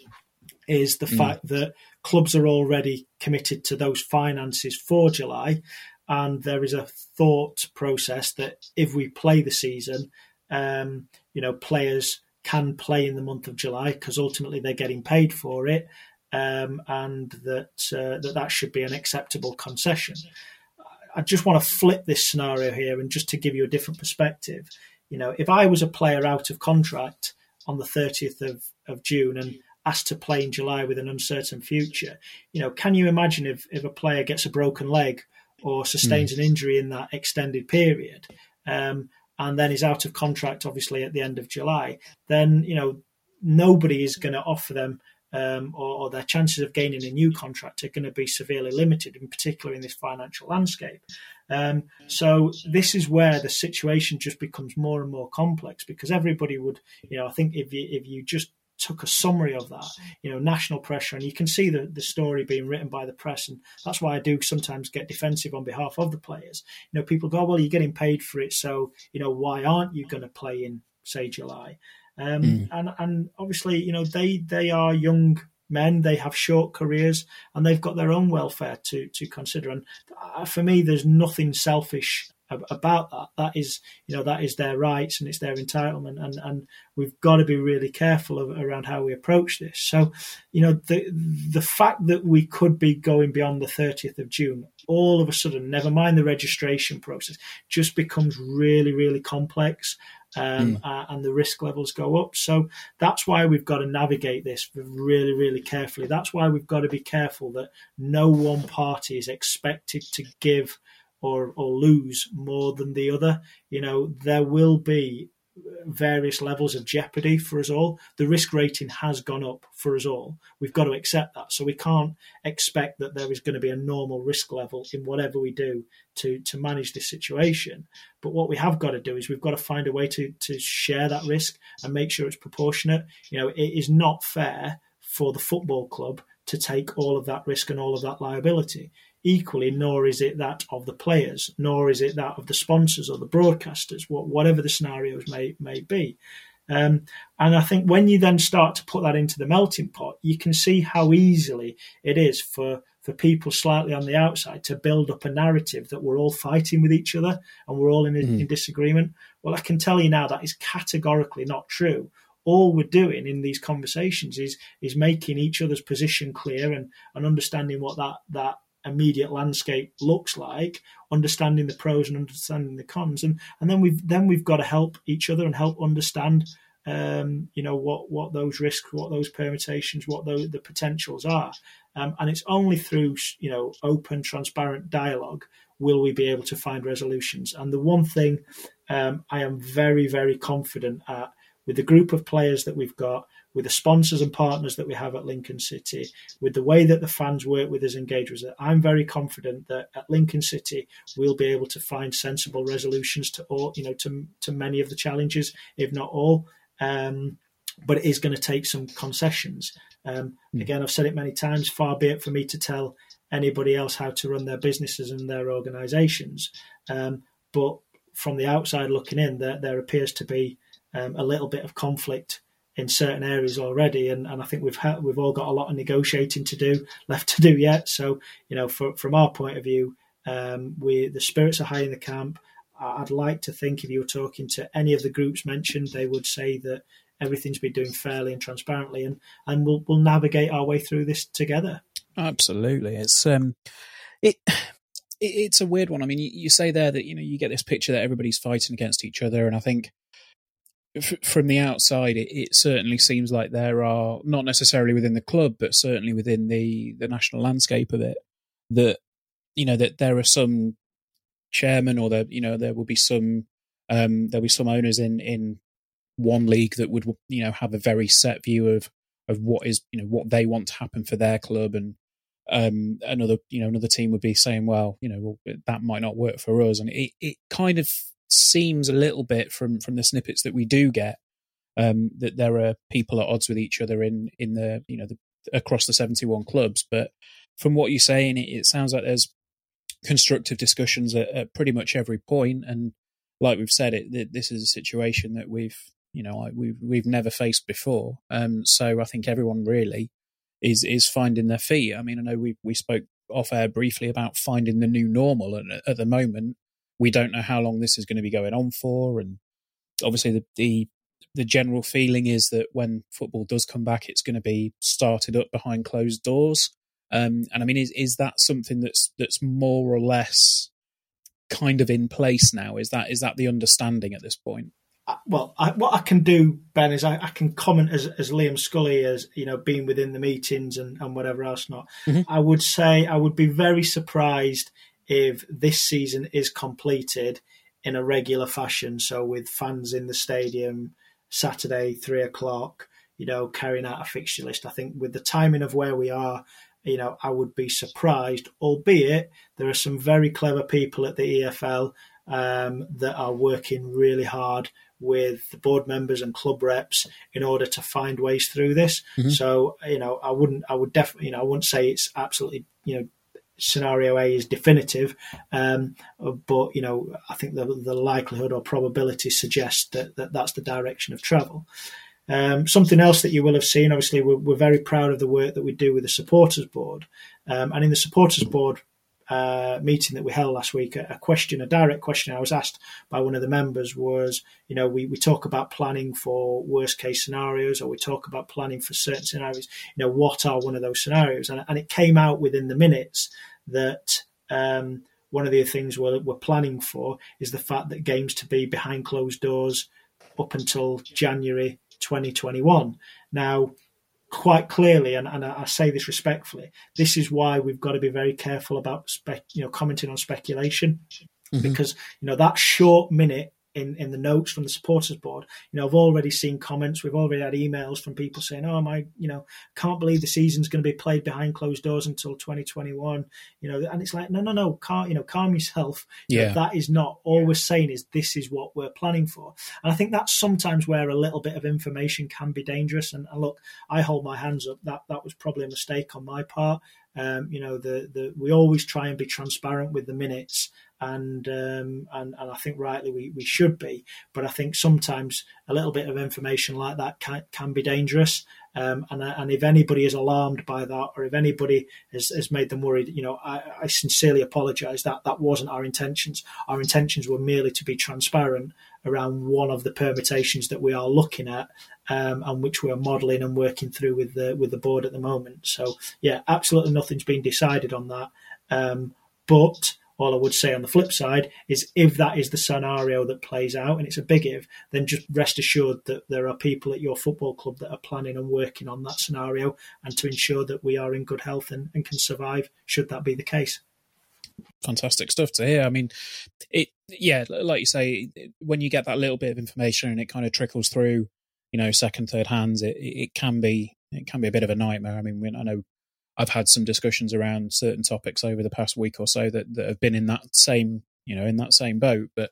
is the mm. fact that clubs are already committed to those finances for July, and there is a thought process that if we play the season, um, you know, players can play in the month of July because ultimately they're getting paid for it, um, and that uh, that that should be an acceptable concession. I just want to flip this scenario here, and just to give you a different perspective. You know, if I was a player out of contract on the 30th of, of June and asked to play in July with an uncertain future, you know, can you imagine if, if a player gets a broken leg or sustains mm. an injury in that extended period, um, and then is out of contract, obviously at the end of July, then you know nobody is going to offer them. Um, or, or, their chances of gaining a new contract are going to be severely limited, in particular in this financial landscape. Um, so this is where the situation just becomes more and more complex because everybody would, you know, I think if you if you just took a summary of that, you know, national pressure, and you can see the, the story being written by the press, and that's why I do sometimes get defensive on behalf of the players. You know, people go, well, you're getting paid for it, so you know, why aren't you going to play in say July? Um, mm. And and obviously, you know, they they are young men, they have short careers, and they've got their own welfare to to consider. And uh, for me, there's nothing selfish about that. That is, you know, that is their rights and it's their entitlement, and and we've got to be really careful of, around how we approach this. So, you know, the the fact that we could be going beyond the 30th of June, all of a sudden, never mind the registration process, just becomes really, really complex. Um, mm. uh, and the risk levels go up. So that's why we've got to navigate this really, really carefully. That's why we've got to be careful that no one party is expected to give or or lose more than the other. You know, there will be various levels of jeopardy for us all. The risk rating has gone up for us all. We've got to accept that. So we can't expect that there is going to be a normal risk level in whatever we do to to manage this situation. But what we have got to do is we've got to find a way to to share that risk and make sure it's proportionate. You know, it is not fair for the football club to take all of that risk and all of that liability equally, nor is it that of the players, nor is it that of the sponsors or the broadcasters, whatever the scenarios may may be. Um, and I think when you then start to put that into the melting pot, you can see how easily it is for for people slightly on the outside to build up a narrative that we're all fighting with each other and we're all in, mm. in disagreement. Well, I can tell you now that is categorically not true all we're doing in these conversations is is making each other's position clear and, and understanding what that that immediate landscape looks like, understanding the pros and understanding the cons, and and then we've then we've got to help each other and help understand, um, you know, what what those risks, what those permutations, what those, the potentials are, um, and it's only through you know open, transparent dialogue will we be able to find resolutions. And the one thing um, I am very very confident at with the group of players that we've got with the sponsors and partners that we have at Lincoln City, with the way that the fans work with us, and engage with us, I'm very confident that at Lincoln City we'll be able to find sensible resolutions to all, you know, to to many of the challenges, if not all. Um, but it is going to take some concessions. Um, mm. Again, I've said it many times. Far be it for me to tell anybody else how to run their businesses and their organisations. Um, but from the outside looking in, there, there appears to be um, a little bit of conflict in certain areas already, and, and I think we've had, we've all got a lot of negotiating to do left to do yet. So you know, for, from our point of view, um, we the spirits are high in the camp. I'd like to think if you were talking to any of the groups mentioned, they would say that everything's been doing fairly and transparently, and and we'll we'll navigate our way through this together. Absolutely, it's um, it. It's a weird one. I mean, you, you say there that you know you get this picture that everybody's fighting against each other, and I think from the outside, it, it, certainly seems like there are not necessarily within the club, but certainly within the the national landscape of it that you know that there are some chairman or there you know there will be some um, there'll be some owners in in one league that would you know have a very set view of of what is you know what they want to happen for their club. And um, another you know another team would be saying well you know well, that might not work for us. And it it kind of seems a little bit from from the snippets that we do get um, that there are people at odds with each other in in the you know the, across the 71 clubs. But from what you're saying it, it sounds like there's constructive discussions at, at, pretty much every point. And like we've said it this is a situation that we've you know we've we've never faced before. Um, so i think everyone really is is finding their feet. I mean i know we we spoke off air briefly about finding the new normal, and at the moment, we don't know how long this is going to be going on for. And obviously, the the, the general feeling is that when football does come back, it's going to be started up behind closed doors. Um, and I mean, is is that something that's that's more or less kind of in place now? Is that is that the understanding at this point? well, I, what I can do, Ben, is I, I, can comment as, as Liam Scully as you know, being within the meetings and, and whatever else. Not, mm-hmm. I would say I would be very surprised if this season is completed in a regular fashion. So with fans in the stadium Saturday three o'clock, you know, carrying out a fixture list. I think with the timing of where we are, you know, I would be surprised. Albeit there are some very clever people at the EFL um, that are working really hard with the board members and club reps in order to find ways through this. Mm-hmm. So, you know, I wouldn't, I would definitely, you know, I wouldn't say it's absolutely, you know, scenario A is definitive, um, but you know, I think the, the likelihood or probability suggests that, that that's the direction of travel. Um, something else that you will have seen, obviously, we're, we're, very proud of the work that we do with the supporters board, um, and in the supporters board uh, meeting that we held last week, a, a, question, a direct question I was asked by one of the members was, you know, we, we talk about planning for worst case scenarios, or we talk about planning for certain scenarios. You know, what are one of those scenarios? And, and it came out within the minutes that um, one of the things we're, we're planning for is the fact that games to be behind closed doors up until January 2021. Now, quite clearly, and, and I say this respectfully, this is why we've got to be very careful about spec, you know commenting on speculation, mm-hmm. because you know that short minute in, in the notes from the supporters board. You know, I've already seen comments. We've already had emails from people saying, "Oh my, you know, can't believe the season's going to be played behind closed doors until 2021." You know, and it's like, no, no, no, calm, you know, calm yourself. Yeah, that is not all we're saying. Is this is what we're planning for? And I think that's sometimes where a little bit of information can be dangerous. And, and look, I hold my hands up. That that was probably a mistake on my part. Um, you know, the, the we always try and be transparent with the minutes and um, and and I think rightly we, we should be. But I think sometimes a little bit of information like that can can be dangerous. Um, and and if anybody is alarmed by that, or if anybody has, has made them worried, you know, I, I sincerely apologise. That that wasn't our intentions. Our intentions were merely to be transparent around one of the permutations that we are looking at, um, and which we are modelling and working through with the with the board at the moment. So yeah, absolutely nothing's been decided on that. Um, but all I would say on the flip side is if that is the scenario that plays out, and it's a big if, then just rest assured that there are people at your football club that are planning and working on that scenario and to ensure that we are in good health and, and can survive should that be the case. Fantastic stuff to hear. I mean, it, yeah, like you say, when you get that little bit of information and it kind of trickles through, you know, second, third hands, it, it can be it can be a bit of a nightmare. I mean, I know I've had some discussions around certain topics over the past week or so that, that have been in that same you know in that same boat, but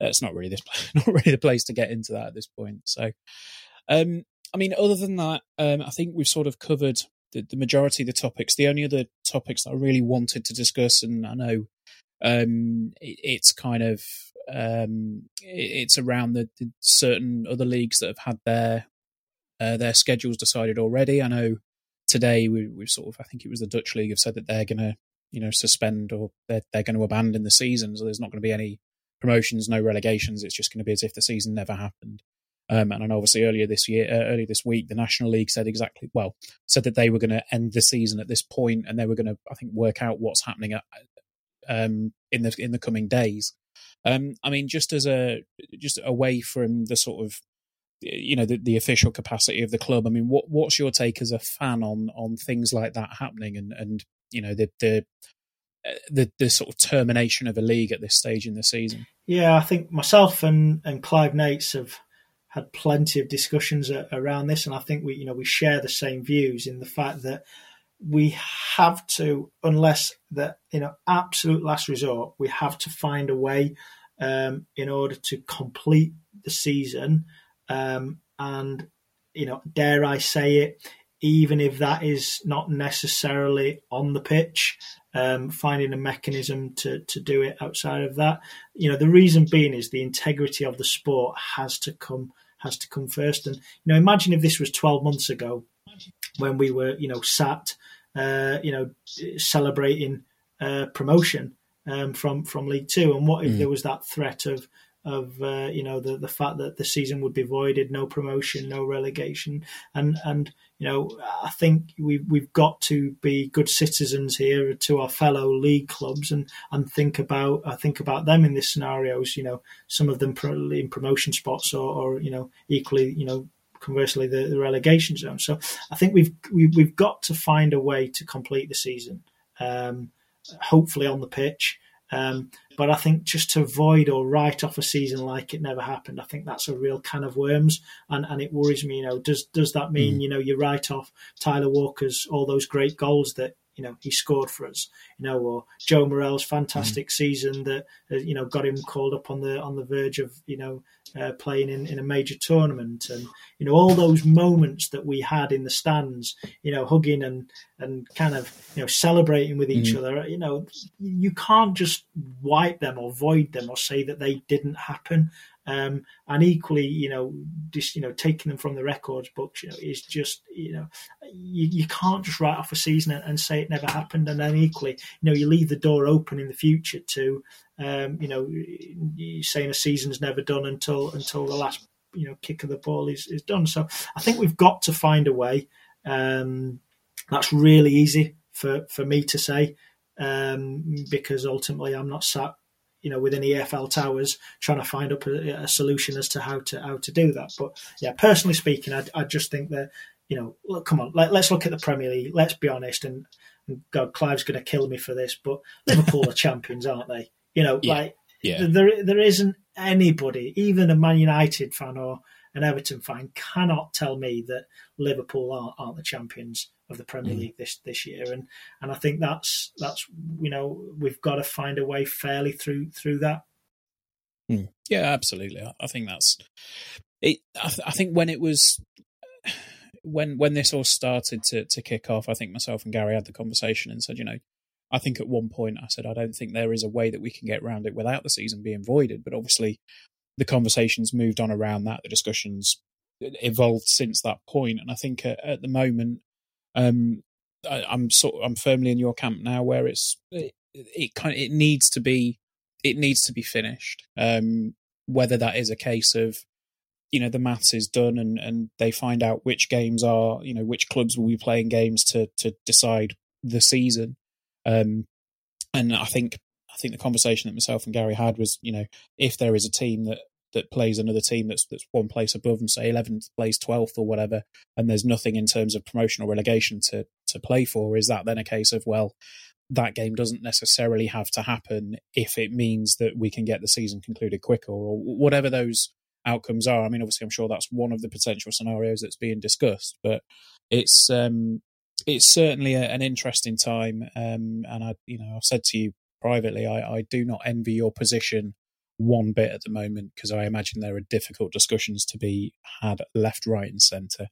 it's not really this not really the place to get into that at this point. So, um, I mean, other than that, um, I think we've sort of covered the, the, majority of the topics. The only other topics that I really wanted to discuss, and I know um, it, it's kind of um, it, it's around the, the, certain other leagues that have had their uh, their schedules decided already. I know today we, we've sort of, I think it was the Dutch league have said that they're going to, you know, suspend or they're, they're going to abandon the season. So there's not going to be any promotions, no relegations. It's just going to be as if the season never happened. Um, and I know obviously earlier this year, uh, earlier this week, the National League said exactly, well, said that they were going to end the season at this point, and they were going to, I think, work out what's happening at, um, in the in the coming days. Um, I mean, just as a just away from the sort of you know the, the official capacity of the club. I mean, what what's your take as a fan on on things like that happening and and you know the the uh, the, the sort of termination of a league at this stage in the season? Yeah, I think myself and and Clive Nates have had plenty of discussions around this, and I think we you know we share the same views in the fact that we have to, unless the you know absolute last resort, we have to find a way um, in order to complete the season um, and, you know, dare I say it, even if that is not necessarily on the pitch, um, finding a mechanism to, to do it outside of that. You know, the reason being is the integrity of the sport has to come has to come first. And you know, imagine if this was 12 months ago when we were, you know, sat uh, you know, celebrating uh, promotion um, from from League Two? And what if mm. there was that threat of of uh, you know the the fact that the season would be voided, no promotion, no relegation, and and you know I think we we've got to be good citizens here to our fellow league clubs and and think about I think about them in these scenarios. You know, some of them probably in promotion spots or, or you know equally you know conversely the, the relegation zone. So I think we've we, have we have got to find a way to complete the season, um, hopefully on the pitch. Um, but I think just to avoid or write off a season like it never happened, I think that's a real can of worms, and, and it worries me. You know, does does that mean mm. you know you write off Tyler Walker's all those great goals that you know he scored for us, you know, or Joe Morrell's fantastic mm. season that uh, you know got him called up on the on the verge of you know uh, playing in, in a major tournament, and you know all those moments that we had in the stands, you know, hugging and and kind of you know celebrating with each mm. other. You know, you can't just wipe them or void them or say that they didn't happen. Um, and equally, you know, just you know, taking them from the records books, you know, is just you know, you, you can't just write off a season and, and, say it never happened. And then equally, you know, you leave the door open in the future to, um, you know, saying a season's never done until until the last you know kick of the ball is, is done. So I think we've got to find a way. Um, that's really easy for for me to say um, because ultimately I'm not sat you know within the EFL towers trying to find up a, a, solution as to how to how to do that. But yeah, personally speaking, I, I just think that you know, look, come on, let, us look at the Premier League. Let's be honest, and, and God, Clive's going to kill me for this, but Liverpool are champions, aren't they? You know, yeah. like yeah. there there isn't anybody, even a Man United fan or an Everton fan, cannot tell me that Liverpool aren't, aren't the champions of the Premier mm. League this this year, and and I think that's that's you know we've got to find a way fairly through through that. Mm. Yeah, absolutely. I think that's it. I, th- I, think when it was when when this all started to to kick off, I think myself and Gary had the conversation and said, you know, I think at one point I said I don't think there is a way that we can get around it without the season being voided, but obviously the conversations moved on around that, the discussions evolved since that point, and I think at, at the moment um, I, am sort I'm firmly in your camp now, where it's it, it kind of, it needs to be it needs to be finished. Um, whether that is a case of you know the maths is done and and they find out which games are you know which clubs will be playing games to to decide the season um and i think i think the conversation that myself and gary had was you know if there is a team that that plays another team that's that's one place above and say 11th plays 12th or whatever, and there's nothing in terms of promotion or relegation to to play for, is that then a case of well, that game doesn't necessarily have to happen if it means that we can get the season concluded quicker or whatever those outcomes are. I mean, obviously, I'm sure that's one of the potential scenarios that's being discussed, but it's um, it's certainly a, an interesting time. Um, and I, you know, I've said to you privately, I, I do not envy your position one bit at the moment because I imagine there are difficult discussions to be had left, right, and centre.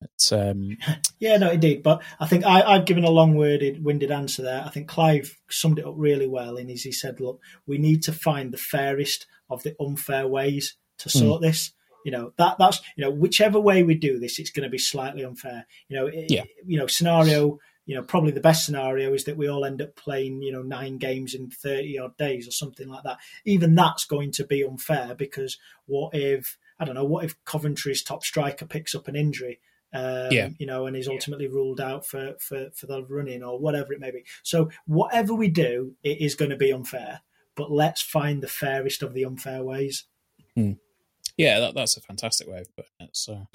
It's um, yeah, no, indeed. But I think I, have given a long-worded, winded answer there. I think Clive summed it up really well. In his, he said, "Look, we need to find the fairest of the unfair ways to hmm. sort mm. this." You know that that's you know whichever way we do this, it's going to be slightly unfair. You know, it, yeah. You know, scenario you know, probably the best scenario is that we all end up playing, you know, nine games in 30 odd days or something like that. Even that's going to be unfair because what if, I don't know, what if Coventry's top striker picks up an injury? Um, yeah. you know, and is ultimately ruled out for, for, for the running or whatever it may be. So whatever we do, it is going to be unfair, but let's find the fairest of the unfair ways. Hmm. Yeah, that, that's a fantastic way of putting it. So,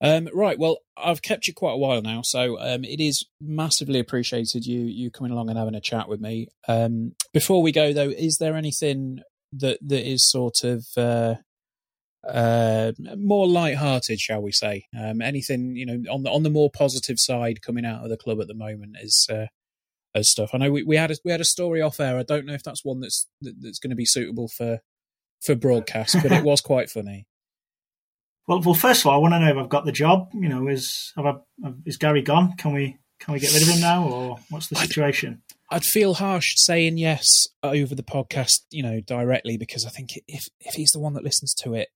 um, right. Well, I've kept you quite a while now, so um, it is massively appreciated you you coming along and having a chat with me. Um, before we go, though, is there anything that that is sort of uh, uh, more light-hearted, shall we say? Um, anything you know on the on the more positive side coming out of the club at the moment is uh, as stuff. I know we, we had a, we had a story off air. I don't know if that's one that's that, that's going to be suitable for for broadcast, but it was quite funny. Well, well, first of all, I want to know if I've got the job. You know, is have I, is Gary gone? Can we can we get rid of him now, or what's the situation? I'd, I'd feel harsh saying yes over the podcast, you know, directly because I think if if he's the one that listens to it,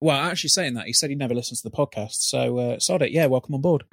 well, actually saying that he said he never listens to the podcast, so uh, sod it, yeah, welcome on board.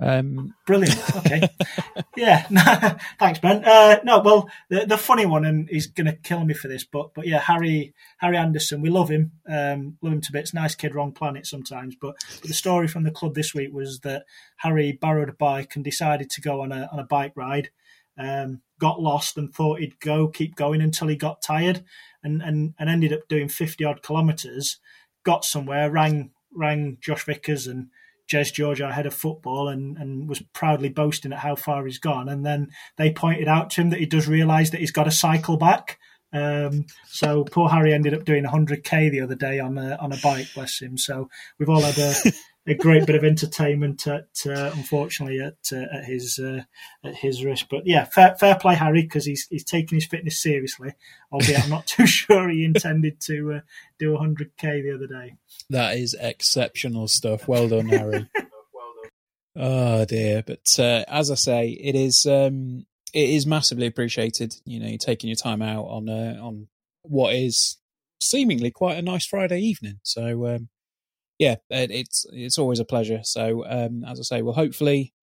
Um, Brilliant. Okay. yeah. Thanks, Ben. Uh, no, well, the, the funny one, and he's going to kill me for this, but but yeah, Harry Harry Anderson, we love him, um, love him to bits. Nice kid, wrong planet sometimes. But, but the story from the club this week was that Harry borrowed a bike and decided to go on a on a bike ride. Um, got lost and thought he'd go keep going until he got tired, and and, and ended up doing fifty odd kilometres. Got somewhere, rang rang Josh Vickers and Jez George, our head of football, and, and was proudly boasting at how far he's gone. And then they pointed out to him that he does realise that he's got to cycle back. Um, so poor Harry ended up doing 100k the other day on a, on a bike, bless him. So we've all had a, a great bit of entertainment at uh, unfortunately at uh, at his uh, at his risk. But yeah, fair, fair play, Harry, because he's he's taking his fitness seriously. Albeit I'm not too sure he intended to uh, do 100k the other day. That is exceptional stuff. Well done, Harry. oh dear, but uh, as I say, it is um, it is massively appreciated. You know, taking your time out on uh, on what is seemingly quite a nice Friday evening. So um, yeah, it's it's always a pleasure. So um, as I say, we'll hopefully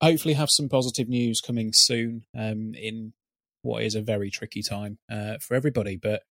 hopefully have some positive news coming soon um, in what is a very tricky time uh, for everybody. But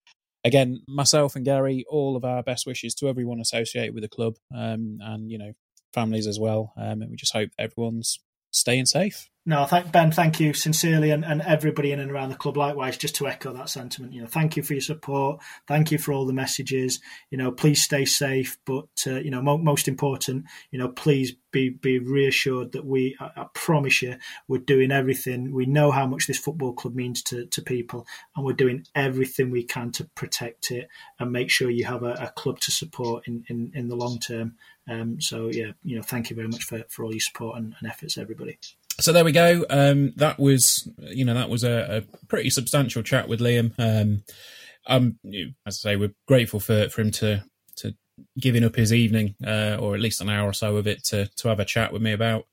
again, myself and Gary, all of our best wishes to everyone associated with the club, um, and you know families as well. Um, and we just hope everyone's staying safe. No, thank Ben. Thank you sincerely, and, and everybody in and around the club. Likewise, just to echo that sentiment, you know, thank you for your support. Thank you for all the messages. You know, please stay safe, but uh, you know, mo- most important, you know, please be be reassured that we, I, I, promise you, we're doing everything. We know how much this football club means to, to people, and we're doing everything we can to protect it and make sure you have a, a club to support in, in, in the long term. Um, so yeah, you know, thank you very much for, for all your support and, and efforts, everybody so there we go. Um, that was, you know, that was a, a pretty substantial chat with Liam. Um, um, as I say, we're grateful for, for him to to giving up his evening, uh, or at least an hour or so of it, to to have a chat with me about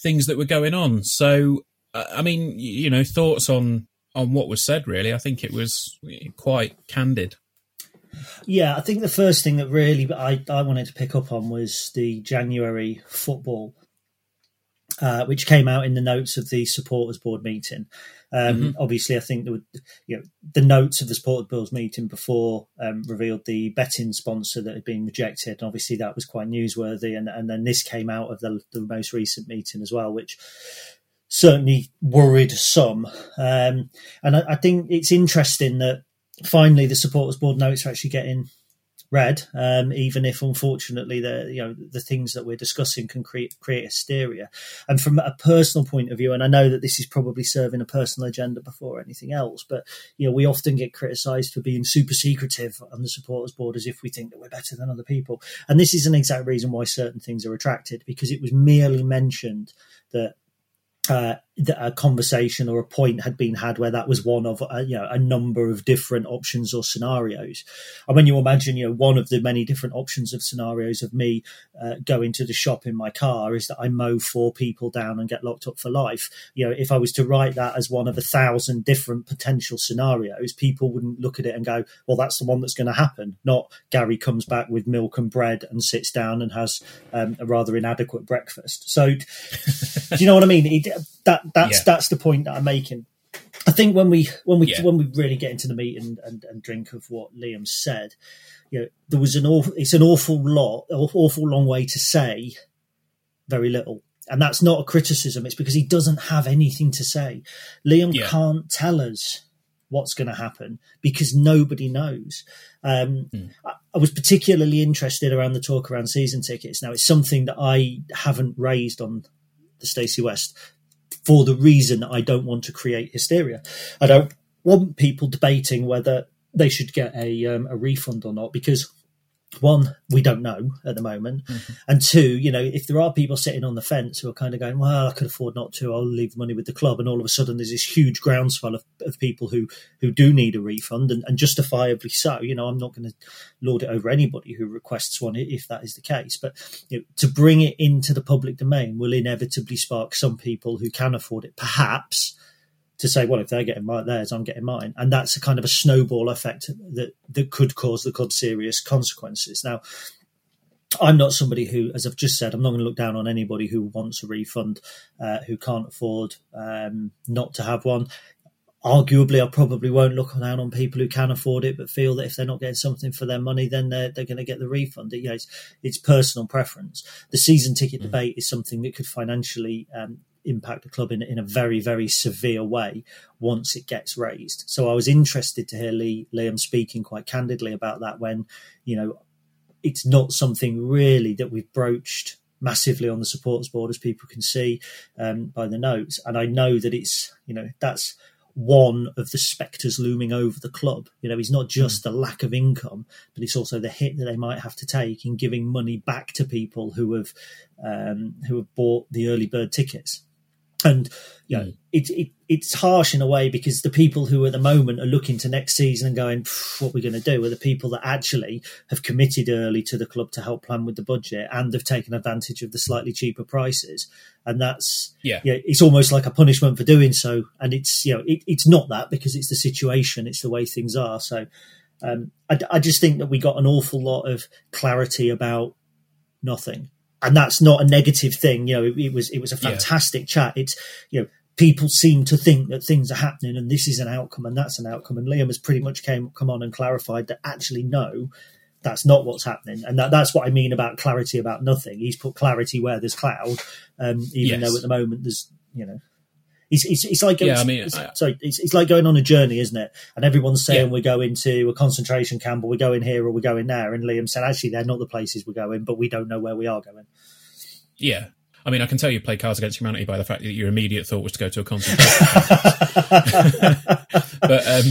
things that were going on. So, uh, I mean, you know, thoughts on on what was said. Really, I think it was quite candid. Yeah, I think the first thing that really I, I wanted to pick up on was the January football uh, which came out in the notes of the supporters board meeting. Um, mm-hmm. Obviously, I think were, you know, the notes of the supporters board meeting before um, revealed the betting sponsor that had been rejected. And obviously, that was quite newsworthy. And, and then this came out of the, the most recent meeting as well, which certainly worried some. Um, and I, I think it's interesting that finally the supporters board notes are actually getting read, um, even if unfortunately the you know the things that we're discussing can create create hysteria. And from a personal point of view, and I know that this is probably serving a personal agenda before anything else, but you know we often get criticised for being super secretive on the supporters board as if we think that we're better than other people. And this is an exact reason why certain things are attracted because it was merely mentioned that uh, a conversation or a point had been had where that was one of uh, you know a number of different options or scenarios. And when you imagine you know one of the many different options of scenarios of me uh, going to the shop in my car is that I mow four people down and get locked up for life. You know if I was to write that as one of a thousand different potential scenarios people wouldn't look at it and go well that's the one that's going to happen. Not Gary comes back with milk and bread and sits down and has um, a rather inadequate breakfast. So do you know what I mean? It, that that's yeah. that's the point that I'm making. I think when we when we yeah. when we really get into the meat and, and, and, drink of what Liam said, you know, there was an awful it's an awful lot awful long way to say very little. And that's not a criticism, it's because he doesn't have anything to say. Liam yeah. can't tell us what's going to happen because nobody knows. Um, mm. I, I, was particularly interested around the talk around season tickets. Now, it's something that I haven't raised on the Stacey West for the reason that I don't want to create hysteria. I don't want people debating whether they should get a, um, a refund or not because one, we don't know at the moment, mm-hmm. and two, you know, if there are people sitting on the fence who are kind of going, "Well, I could afford not to. I'll leave the money with the club," and all of a sudden there's this huge groundswell of, of people who who do need a refund, and, and justifiably so. You know, I'm not going to lord it over anybody who requests one if that is the case, but you know, to bring it into the public domain will inevitably spark some people who can afford it, perhaps to say, well, if they're getting my, theirs, I'm getting mine, and that's a kind of a snowball effect that that could cause the club serious consequences. Now, I'm not somebody who, as I've just said, I'm not going to look down on anybody who wants a refund, uh, who can't afford um, not to have one. Arguably, I probably won't look down on people who can afford it, but feel that if they're not getting something for their money, then they're, they're going to get the refund. You know, it's, it's personal preference. The season ticket mm. debate is something that could financially um, impact the club in, in a very, very severe way once it gets raised. So I was interested to hear Lee, Liam speaking quite candidly about that when, you know, it's not something really that we've broached massively on the supporters board, as people can see um, by the notes. And I know that it's, you know, that's one of the spectres looming over the club. You know, it's not just mm. the lack of income, but it's also the hit that they might have to take in giving money back to people who have um, who have bought the early bird tickets and you know, mm. it, it, it's harsh in a way because the people who at the moment are looking to next season and going, what are we're going to do are the people that actually have committed early to the club to help plan with the budget and have taken advantage of the slightly cheaper prices. And that's, yeah, you know, it's almost like a punishment for doing so. And it's, you know, it, it's not that because it's the situation, it's the way things are. So um, I, I just think that we got an awful lot of clarity about nothing and that's not a negative thing. You know, it, it was it was a fantastic yeah. chat. It's you know people seem to think that things are happening and this is an outcome and that's an outcome. And Liam has pretty much came come on and clarified that actually no, that's not what's happening. And that, that's what I mean about clarity about nothing. He's put clarity where there's cloud, um, even yes. though at the moment there's you know. It's, it's, it's like going, yeah, I mean, it's, I, sorry, it's, it's like going on a journey, isn't it? And everyone's saying yeah. we're going to a concentration camp, or we're going here, or we're going there. And Liam said, actually, they're not the places we're going, but we don't know where we are going. Yeah. I mean, I can tell you play Cards Against Humanity by the fact that your immediate thought was to go to a concentration but um,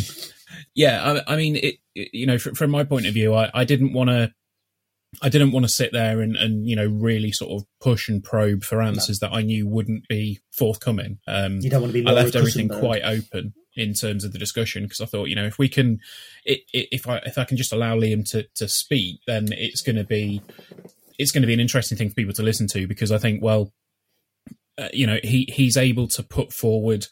yeah, I, I mean, it, it, you know, from, from, my point of view, I, I didn't want to. I didn't want to sit there and, and you know really sort of push and probe for answers no. that I knew wouldn't be forthcoming. Um, you don't want to be. I left everything quite open in terms of the discussion because I thought you know if we can, it, if I if I can just allow Liam to to speak, then it's going to be it's going to be an interesting thing for people to listen to because I think, well, uh, you know, he he's able to put forward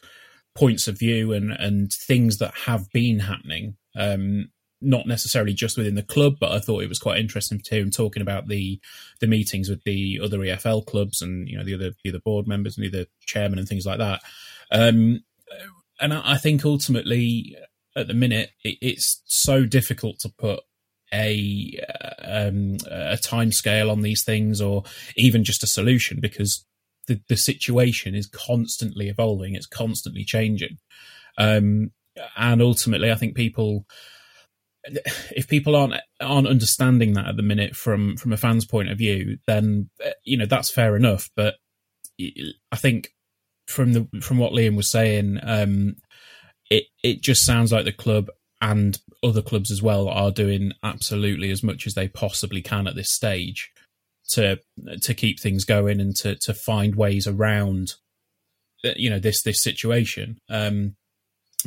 points of view and and things that have been happening. Um, not necessarily just within the club, but I thought it was quite interesting to hear him talking about the the meetings with the other EFL clubs and you know the other the other board members and the other chairman and things like that. Um, and I, I think ultimately, at the minute, it, it's so difficult to put a um, a time scale on these things or even just a solution because the, the situation is constantly evolving it's constantly changing um, and ultimately i think people if people aren't aren't understanding that at the minute from from a fan's point of view then you know that's fair enough. But i think from the from what liam was saying um, it it just sounds like the club and other clubs as well are doing absolutely as much as they possibly can at this stage to to keep things going and to to find ways around uh, you know this this situation. Um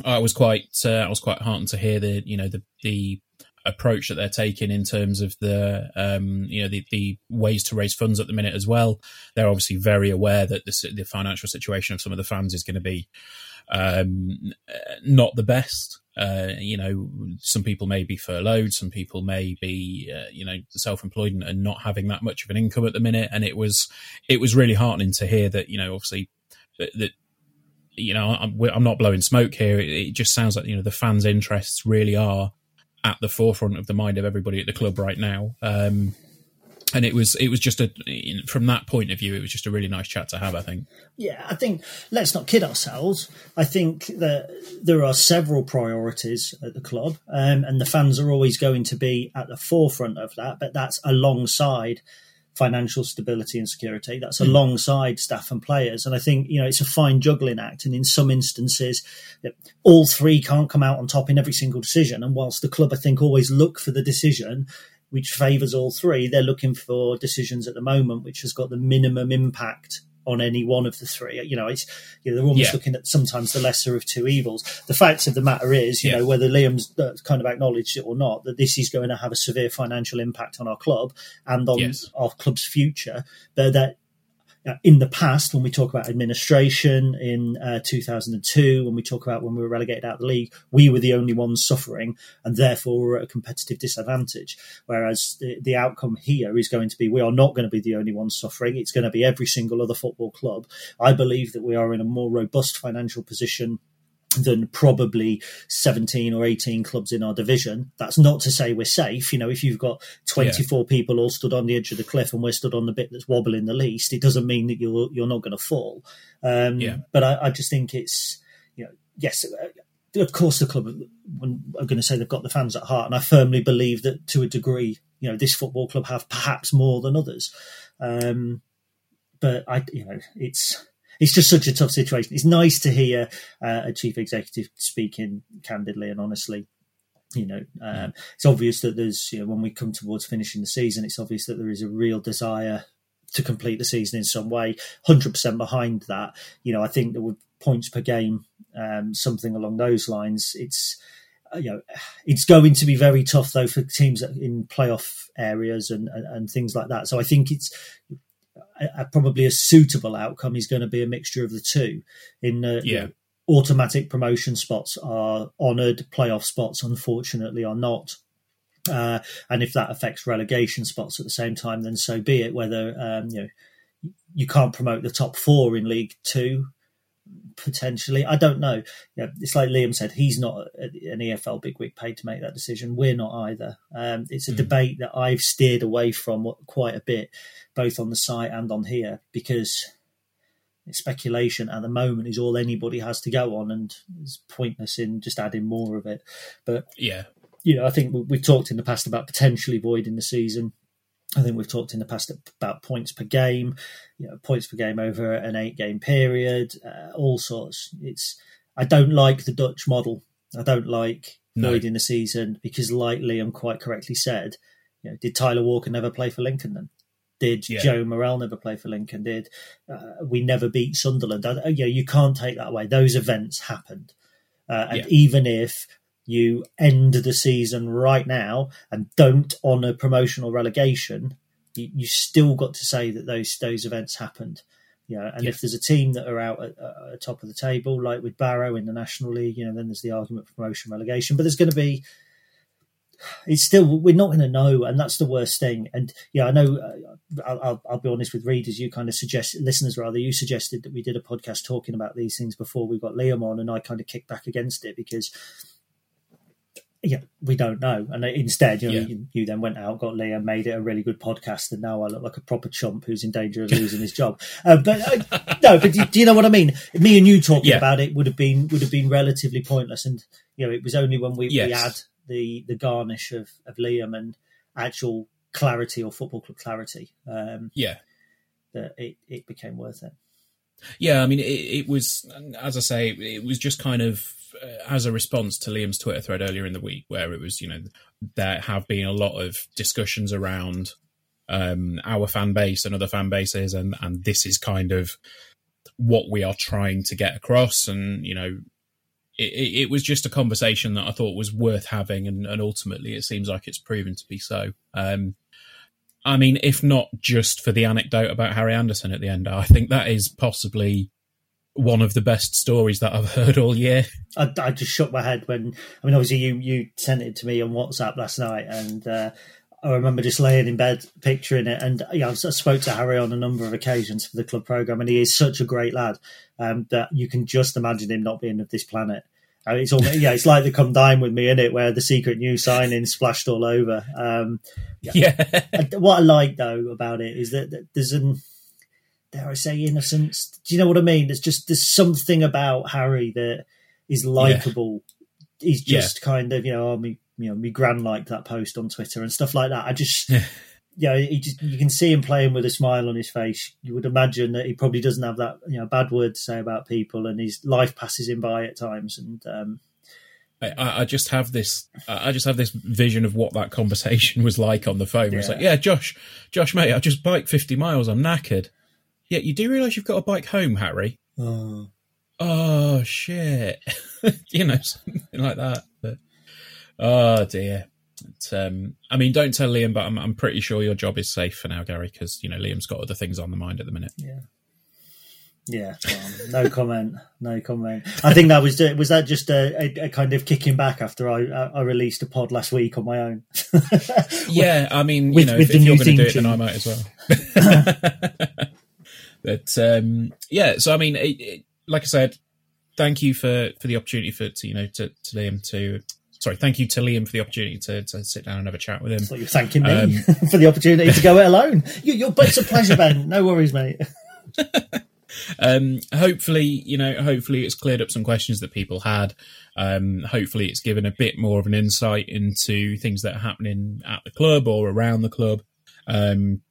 i was quite uh, i was quite heartened to hear the you know the the approach that they're taking in terms of the um you know the the ways to raise funds at the minute as well they're obviously very aware that the, the financial situation of some of the fans is going to be um not the best uh, you know, some people may be furloughed, some people may be, uh, you know, self-employed and, and, not having that much of an income at the minute. And it was, it was really heartening to hear that, you know, obviously that, that you know, I'm, I'm, not blowing smoke here. It, it, just sounds like, you know, the fans' interests really are at the forefront of the mind of everybody at the club right now. Um, and it was it was just a from that point of view it was just a really nice chat to have i think yeah i think let's not kid ourselves i think that there are several priorities at the club um, and the fans are always going to be at the forefront of that but that's alongside financial stability and security that's mm. alongside staff and players and i think you know it's a fine juggling act and in some instances all three can't come out on top in every single decision and whilst the club i think always look for the decision which favours all three. They're looking for decisions at the moment which has got the minimum impact on any one of the three. You know, it's you know, they're almost yeah. looking at sometimes the lesser of two evils. The fact of the matter is, you yeah. know, whether Liam's uh, kind of acknowledged it or not, that this is going to have a severe financial impact on our club and on yes. our club's future. But that in the past, when we talk about administration in uh, 2002, when we talk about when we were relegated out of the league, we were the only ones suffering and therefore we're at a competitive disadvantage. Whereas the, the outcome here is going to be we are not going to be the only ones suffering. It's going to be every single other football club. I believe that we are in a more robust financial position than probably 17 or 18 clubs in our division. That's not to say we're safe. You know, if you've got 24 yeah. people all stood on the edge of the cliff and we're stood on the bit that's wobbling the least, it doesn't mean that you're you're not going to fall. Um, yeah. But I, I, just think it's, you know, yes, uh, of course the club I'm going to say they've got the fans at heart, and I firmly believe that to a degree, you know, this football club have perhaps more than others. Um, but I, you know, it's it's just such a tough situation. It's nice to hear uh, a chief executive speaking candidly and honestly. You know, um, it's obvious that there's, you know, when we come towards finishing the season, it's obvious that there is a real desire to complete the season in some way. 100% behind that. You know, I think that with points per game, um, something along those lines, it's, uh, you know, it's going to be very tough though for teams in playoff areas and, and, and, things like that. So I think it's a, probably a suitable outcome is going to be a mixture of the two. In the yeah. Automatic promotion spots are honoured, playoff spots unfortunately are not. Uh, and if that affects relegation spots at the same time, then so be it. Whether um, you know you can't promote the top four in League Two, potentially. I don't know. Yeah, it's like Liam said, he's not an EFL bigwig paid to make that decision. We're not either. Um, it's a mm. debate that I've steered away from quite a bit, both on the site and on here, because speculation at the moment is all anybody has to go on, and it's pointless in just adding more of it. But yeah, you know, I think we've talked in the past about potentially voiding the season. I think we've talked in the past about points per game, you know, points per game over an eight game period, uh, all sorts. It's I don't like the Dutch model. I don't like no. voiding the season because, like Liam quite correctly said, you know, did Tyler Walker never play for Lincoln then? Did yeah. Joe Morrell never play for Lincoln? Did uh, we never beat Sunderland? I, you know, you can't take that away. Those events happened. Uh, and yeah. even if you end the season right now and don't honour promotional relegation, you, you, still got to say that those those events happened. Yeah, and yeah. if there's a team that are out at, at, top of the table, like with Barrow in the National League, you know, then there's the argument for promotion relegation. But there's going to be, it's still we're not going to know, and that's the worst thing. And yeah, I know. Uh, I'll, I'll, be honest with readers. You kind of suggest listeners rather. You suggested that we did a podcast talking about these things before we got Liam on, and I kind of kicked back against it because yeah, we don't know. And instead, you know, yeah. you, you, then went out, got Liam, made it a really good podcast, and now I look like a proper chump who's in danger of losing his job. Uh, but uh, no, but do, do, you know what I mean? Me and you talking yeah. about it would have been would have been relatively pointless. And you know, it was only when we, yes. we had the the garnish of, of Liam and actual clarity or football club clarity, um, yeah, that it, it became worth it. Yeah, I mean, it, it was, as I say, it was just kind of uh, as a response to Liam's Twitter thread earlier in the week, where it was, you know, there have been a lot of discussions around um, our fan base and other fan bases, and and this is kind of what we are trying to get across, and you know. It, it was just a conversation that I thought was worth having, and, and ultimately, it seems like it's proven to be so. Um, I mean, if not just for the anecdote about Harry Anderson at the end, I think that is possibly one of the best stories that I've heard all year. I, I, just shook my head when I mean, obviously you you sent it to me on WhatsApp last night, and uh, I remember just laying in bed picturing it. And yeah, I spoke to Harry on a number of occasions for the club program, and he is such a great lad um, that you can just imagine him not being of this planet. Uh, it's almost yeah, it's like the come dine with me in it, where the secret new signing splashed all over. Um, yeah. yeah. what I like though about it is that, that there's an dare I say innocence. Do you know what I mean? There's just there's something about Harry that is likable. Yeah. He's just yeah. kind of you know, oh, me you know, me grand like that post on Twitter and stuff like that. I just yeah, he just you can see him playing with a smile on his face. You would imagine that he probably doesn't have that you know bad word to say about people, and his life passes him by at times. And um, I, I, just have this, I just have this vision of what that conversation was like on the phone. Yeah. It's like, yeah, Josh, Josh, mate, I just biked fifty miles. I'm knackered. Yeah, you do realise you've got a bike home, Harry. Oh, oh shit! you know, something like that. But oh dear. But, um, I mean, don't tell Liam, but I'm, I'm pretty sure your job is safe for now, Gary, because you know Liam's got other things on the mind at the minute. Yeah. Yeah, well, no comment. No comment. I think that was was that just a, a, a, kind of kicking back after I I released a pod last week on my own. yeah, I mean, you with, know, with if, if you're going to do it, then I might as well. but um, yeah, so I mean, it, it, like I said, thank you for for the opportunity for to, you know to, to Liam to sorry, thank you to Liam for the opportunity to, to sit down and have a chat with him. So you're thanking me um, for the opportunity to go it alone. You, you're, it's a pleasure, Ben. No worries, mate. um, hopefully, you know, hopefully it's cleared up some questions that people had. Um, hopefully it's given a bit more of an insight into things that are happening at the club or around the club. Um,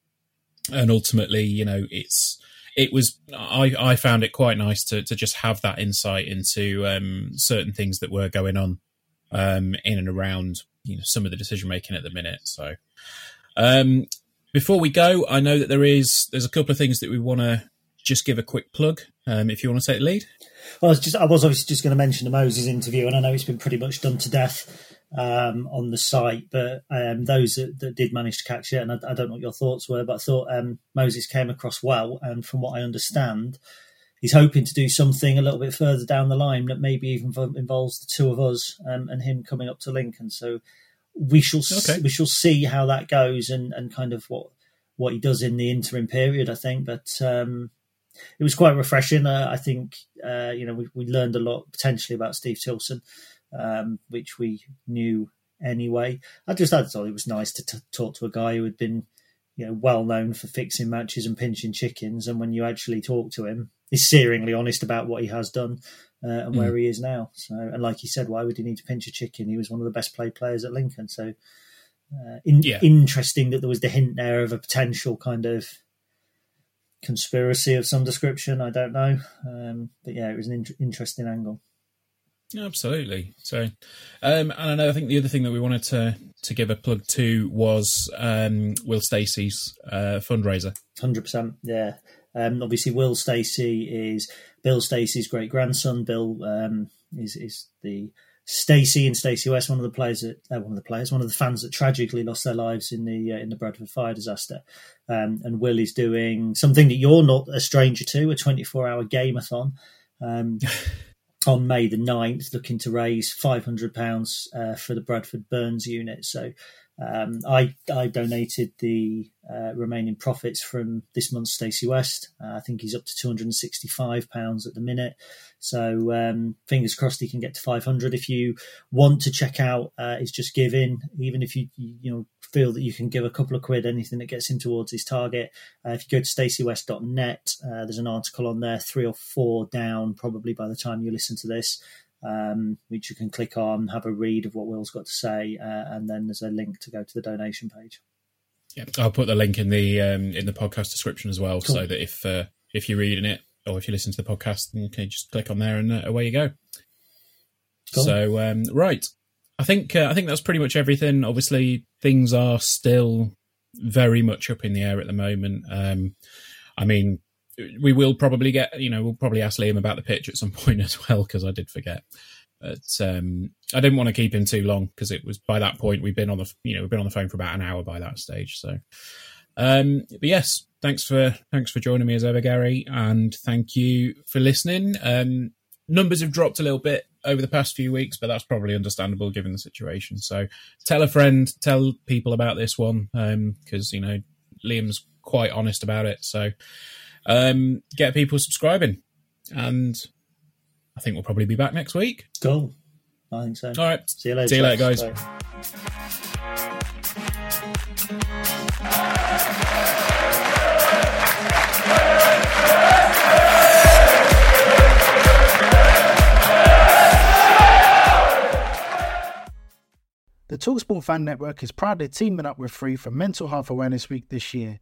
and ultimately, you know, it's, it was, I, I found it quite nice to, to just have that insight into, um, certain things that were going on, um, in and around, you know, some of the decision making at the minute. So, um, before we go, I know that there is there's a couple of things that we want to just give a quick plug um, if you want to take the lead. Well, I was just I was obviously just going to mention the Moses interview, and I know it's been pretty much done to death um, on the site, but um, those that, that, did manage to catch it, and I, I, don't know what your thoughts were, but I thought um, Moses came across well, and from what I understand, he's hoping to do something a little bit further down the line that maybe even involves the two of us um, and him coming up to Lincoln. So we shall okay. we shall see how that goes and, and kind of what what he does in the interim period. I think, but um, it was quite refreshing. Uh, I think uh, you know we, we learned a lot potentially about Steve Tilson, um, which we knew anyway. I just I thought it was nice to t- talk to a guy who had been you know well known for fixing matches and pinching chickens, and when you actually talk to him, he's searingly honest about what he has done. Uh, and mm. where he is now. So, and like he said, why would he need to pinch a chicken? He was one of the best played players at Lincoln. So, uh, in, yeah. interesting that there was the hint there of a potential kind of conspiracy of some description. I don't know, um, but yeah, it was an in- interesting angle. Absolutely. So, um, and I know I think the other thing that we wanted to to give a plug to was um, Will Stacey's uh, fundraiser. Hundred percent. Yeah. Um, obviously, Will Stacey is Bill Stacey's great grandson. Bill um, is is the Stacey and Stacey West, one of the players that uh, one of the players, one of the fans that tragically lost their lives in the uh, in the Bradford fire disaster. Um, and Will is doing something that you're not a stranger to, a 24 hour gameathon. Um, on May the 9th, looking to raise £500 uh, for the Bradford Burns unit. So um, I I donated the uh, remaining profits from this month's Stacey West. Uh, I think he's up to two hundred and sixty five pounds at the minute. So um, fingers crossed he can get to five hundred. If you want to check out uh, his just giving, even if you you know feel that you can give a couple of quid, anything that gets him towards his target. Uh, if you go to staceywest.net, uh, there's an article on there, three or four down, probably by the time you listen to this, um, which you can click on, have a read of what Will's got to say, uh, and then there's a link to go to the donation page. Yeah, I'll put the link in the um, in the podcast description as well, cool. so that if uh, if you're reading it or if you listen to the podcast, then you can just click on there and uh, away you go. Cool. So um, right, I think uh, I think that's pretty much everything. Obviously, things are still very much up in the air at the moment. Um, I mean, we will probably get, you know, we'll probably ask Liam about the pitch at some point as well because I did forget. But um, I didn't want to keep him too long because it was by that point we've been on the, you know, we've been on the phone for about an hour by that stage. So, um, but yes, thanks for thanks for joining me as ever, Gary, and thank you for listening. Um, numbers have dropped a little bit over the past few weeks, but that's probably understandable given the situation. So, tell a friend, tell people about this one because um, you know Liam's quite honest about it. So um, get people subscribing. And I think we'll probably be back next week. Cool. I think so. All right. See you later. See you later, guys. Bye. The Talksport Fan Network is proudly teaming up with Free for Mental Health Awareness Week this year.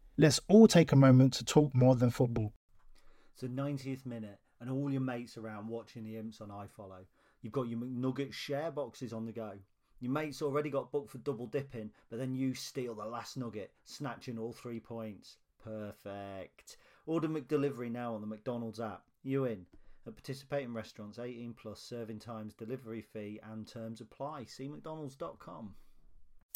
Let's all take a moment to talk more than football. It's the 90th minute, and all your mates around watching the imps on iFollow. You've got your McNugget share boxes on the go. Your mates already got booked for double dipping, but then you steal the last nugget, snatching all three points. Perfect. Order McDelivery now on the McDonald's app. You in? At participating restaurants, 18 plus serving times, delivery fee, and terms apply. See McDonald's.com.